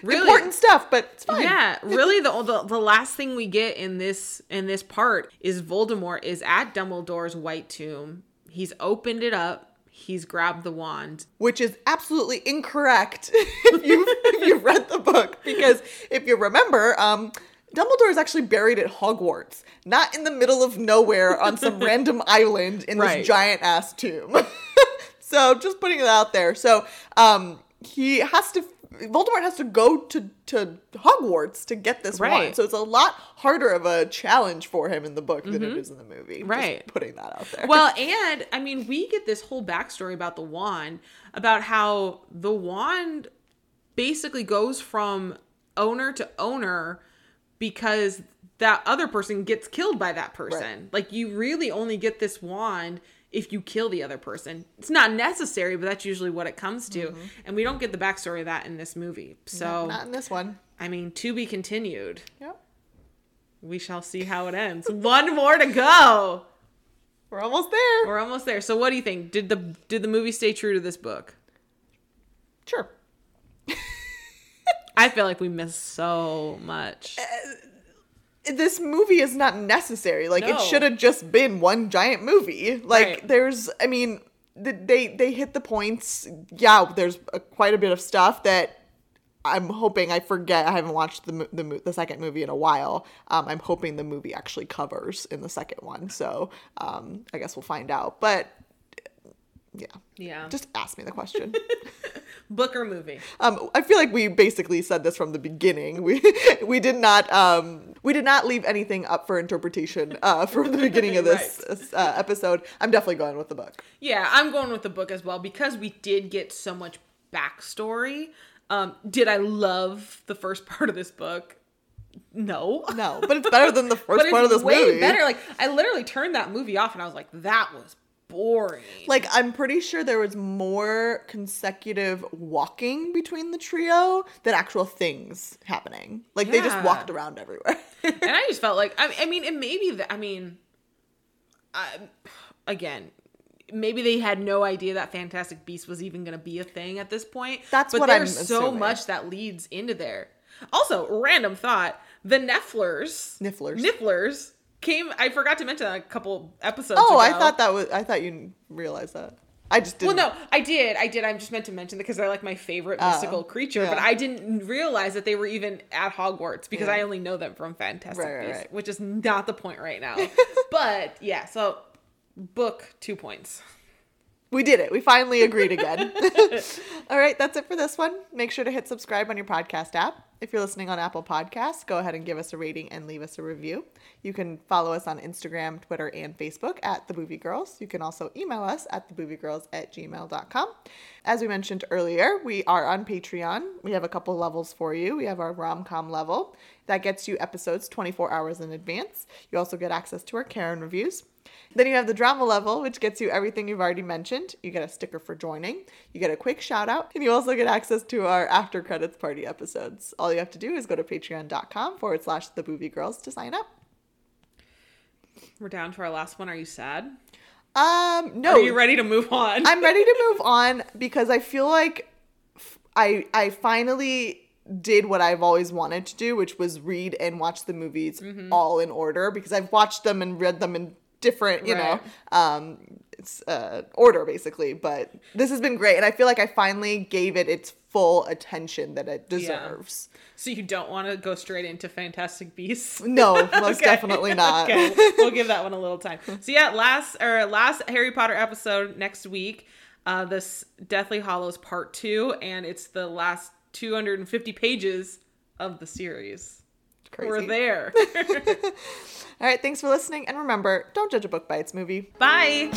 Really Important stuff, but it's fine. Yeah, really the, the the last thing we get in this in this part is Voldemort is at Dumbledore's white tomb. He's opened it up. He's grabbed the wand. Which is absolutely incorrect if you if you read the book because if you remember, um, Dumbledore is actually buried at Hogwarts, not in the middle of nowhere on some random island in Right. this giant ass tomb. so just putting it out there. So um, he has to. Voldemort has to go to, to Hogwarts to get this Right. wand. So it's a lot harder of a challenge for him in the book than it is in the movie. Just Right. putting that out there. Well, and I mean, we get this whole backstory about the wand, about how the wand basically goes from owner to owner because that other person gets killed by that person. Like you really only get this wand if you kill the other person. It's not necessary, but that's usually what it comes to. Mm-hmm. And we don't get the backstory of that in this movie. So not in this one. I mean, to be continued. Yep. We shall see how it ends. One more to go. We're almost there. We're almost there. So what do you think? Did the did the movie stay true to this book? Sure. I feel like we missed so much. this movie is not necessary. Like No. it should have just been one giant movie. Like Right. there's, I mean, th- they they hit the points. Yeah, there's a, quite a bit of stuff that I'm hoping I forget. I haven't watched the the, the second movie in a while. Um, I'm hoping the movie actually covers in the second one. So um, I guess we'll find out. But yeah, Yeah. just ask me the question. book or movie? Um, I feel like we basically said this from the beginning. We we did not um, we did not leave anything up for interpretation uh, from the beginning of this uh, episode. I'm definitely going with the book. Yeah, I'm going with the book as well because we did get so much backstory. Um, did I love the first part of this book? No. No, but it's better than the first part of this way movie. better. Like I literally turned that movie off and I was like, that was boring. Like I'm pretty sure there was more consecutive walking between the trio than actual things happening. Like they just walked around everywhere. and I just felt like I, I mean, and maybe that I mean, I, again, maybe they had no idea that Fantastic Beast was even going to be a thing at this point. That's but what I'm there's so assuming. much that leads into there. Also, random thought: the Nefflers, Nifflers. Nifflers came. I forgot to mention that a couple episodes. oh, I thought that was. I thought you realized that. I just didn't. Well, no, I did. I did. I'm just meant to mention that because they're like my favorite oh, mystical creature, but Oh. I didn't realize that they were even at Hogwarts because Yeah. I only know them from Fantastic Right, right, Beasts, right. which is not the point right now. but yeah, so book two points. We did it. We finally agreed again. All right, that's it for this one. Make sure to hit subscribe on your podcast app. If you're listening on Apple Podcasts, go ahead and give us a rating and leave us a review. You can follow us on Instagram, Twitter, and Facebook at The Boovie Girls. You can also email us at thebooviegirls at gmail.com. As we mentioned earlier, we are on Patreon. We have a couple levels for you. We have our rom com level that gets you episodes 24 hours in advance. You also get access to our Karen reviews. Then you have the drama level, which gets you everything you've already mentioned. You get a sticker for joining, you get a quick shout out, and you also get access to our after credits party episodes. All you have to do is go to patreon.com forward slash the boovie girls to sign up. We're down to our last one. Are you sad? Um, no. Are you ready to move on? I'm ready to move on because I feel like I I finally did what I've always wanted to do, which was read and watch the movies Mm-hmm. all in order because I've watched them and read them in different, you know, um it's uh order basically, but this has been great and I feel like I finally gave it its full attention that it deserves. so you don't want to go straight into Fantastic Beasts? No, most Okay. definitely not. okay, we'll give that one a little time. So yeah, last or last Harry Potter episode next week. Uh, this Deathly Hallows Part Two, and it's the last 250 pages of the series. Crazy. We're there. All right, thanks for listening and remember, don't judge a book by its movie. Bye.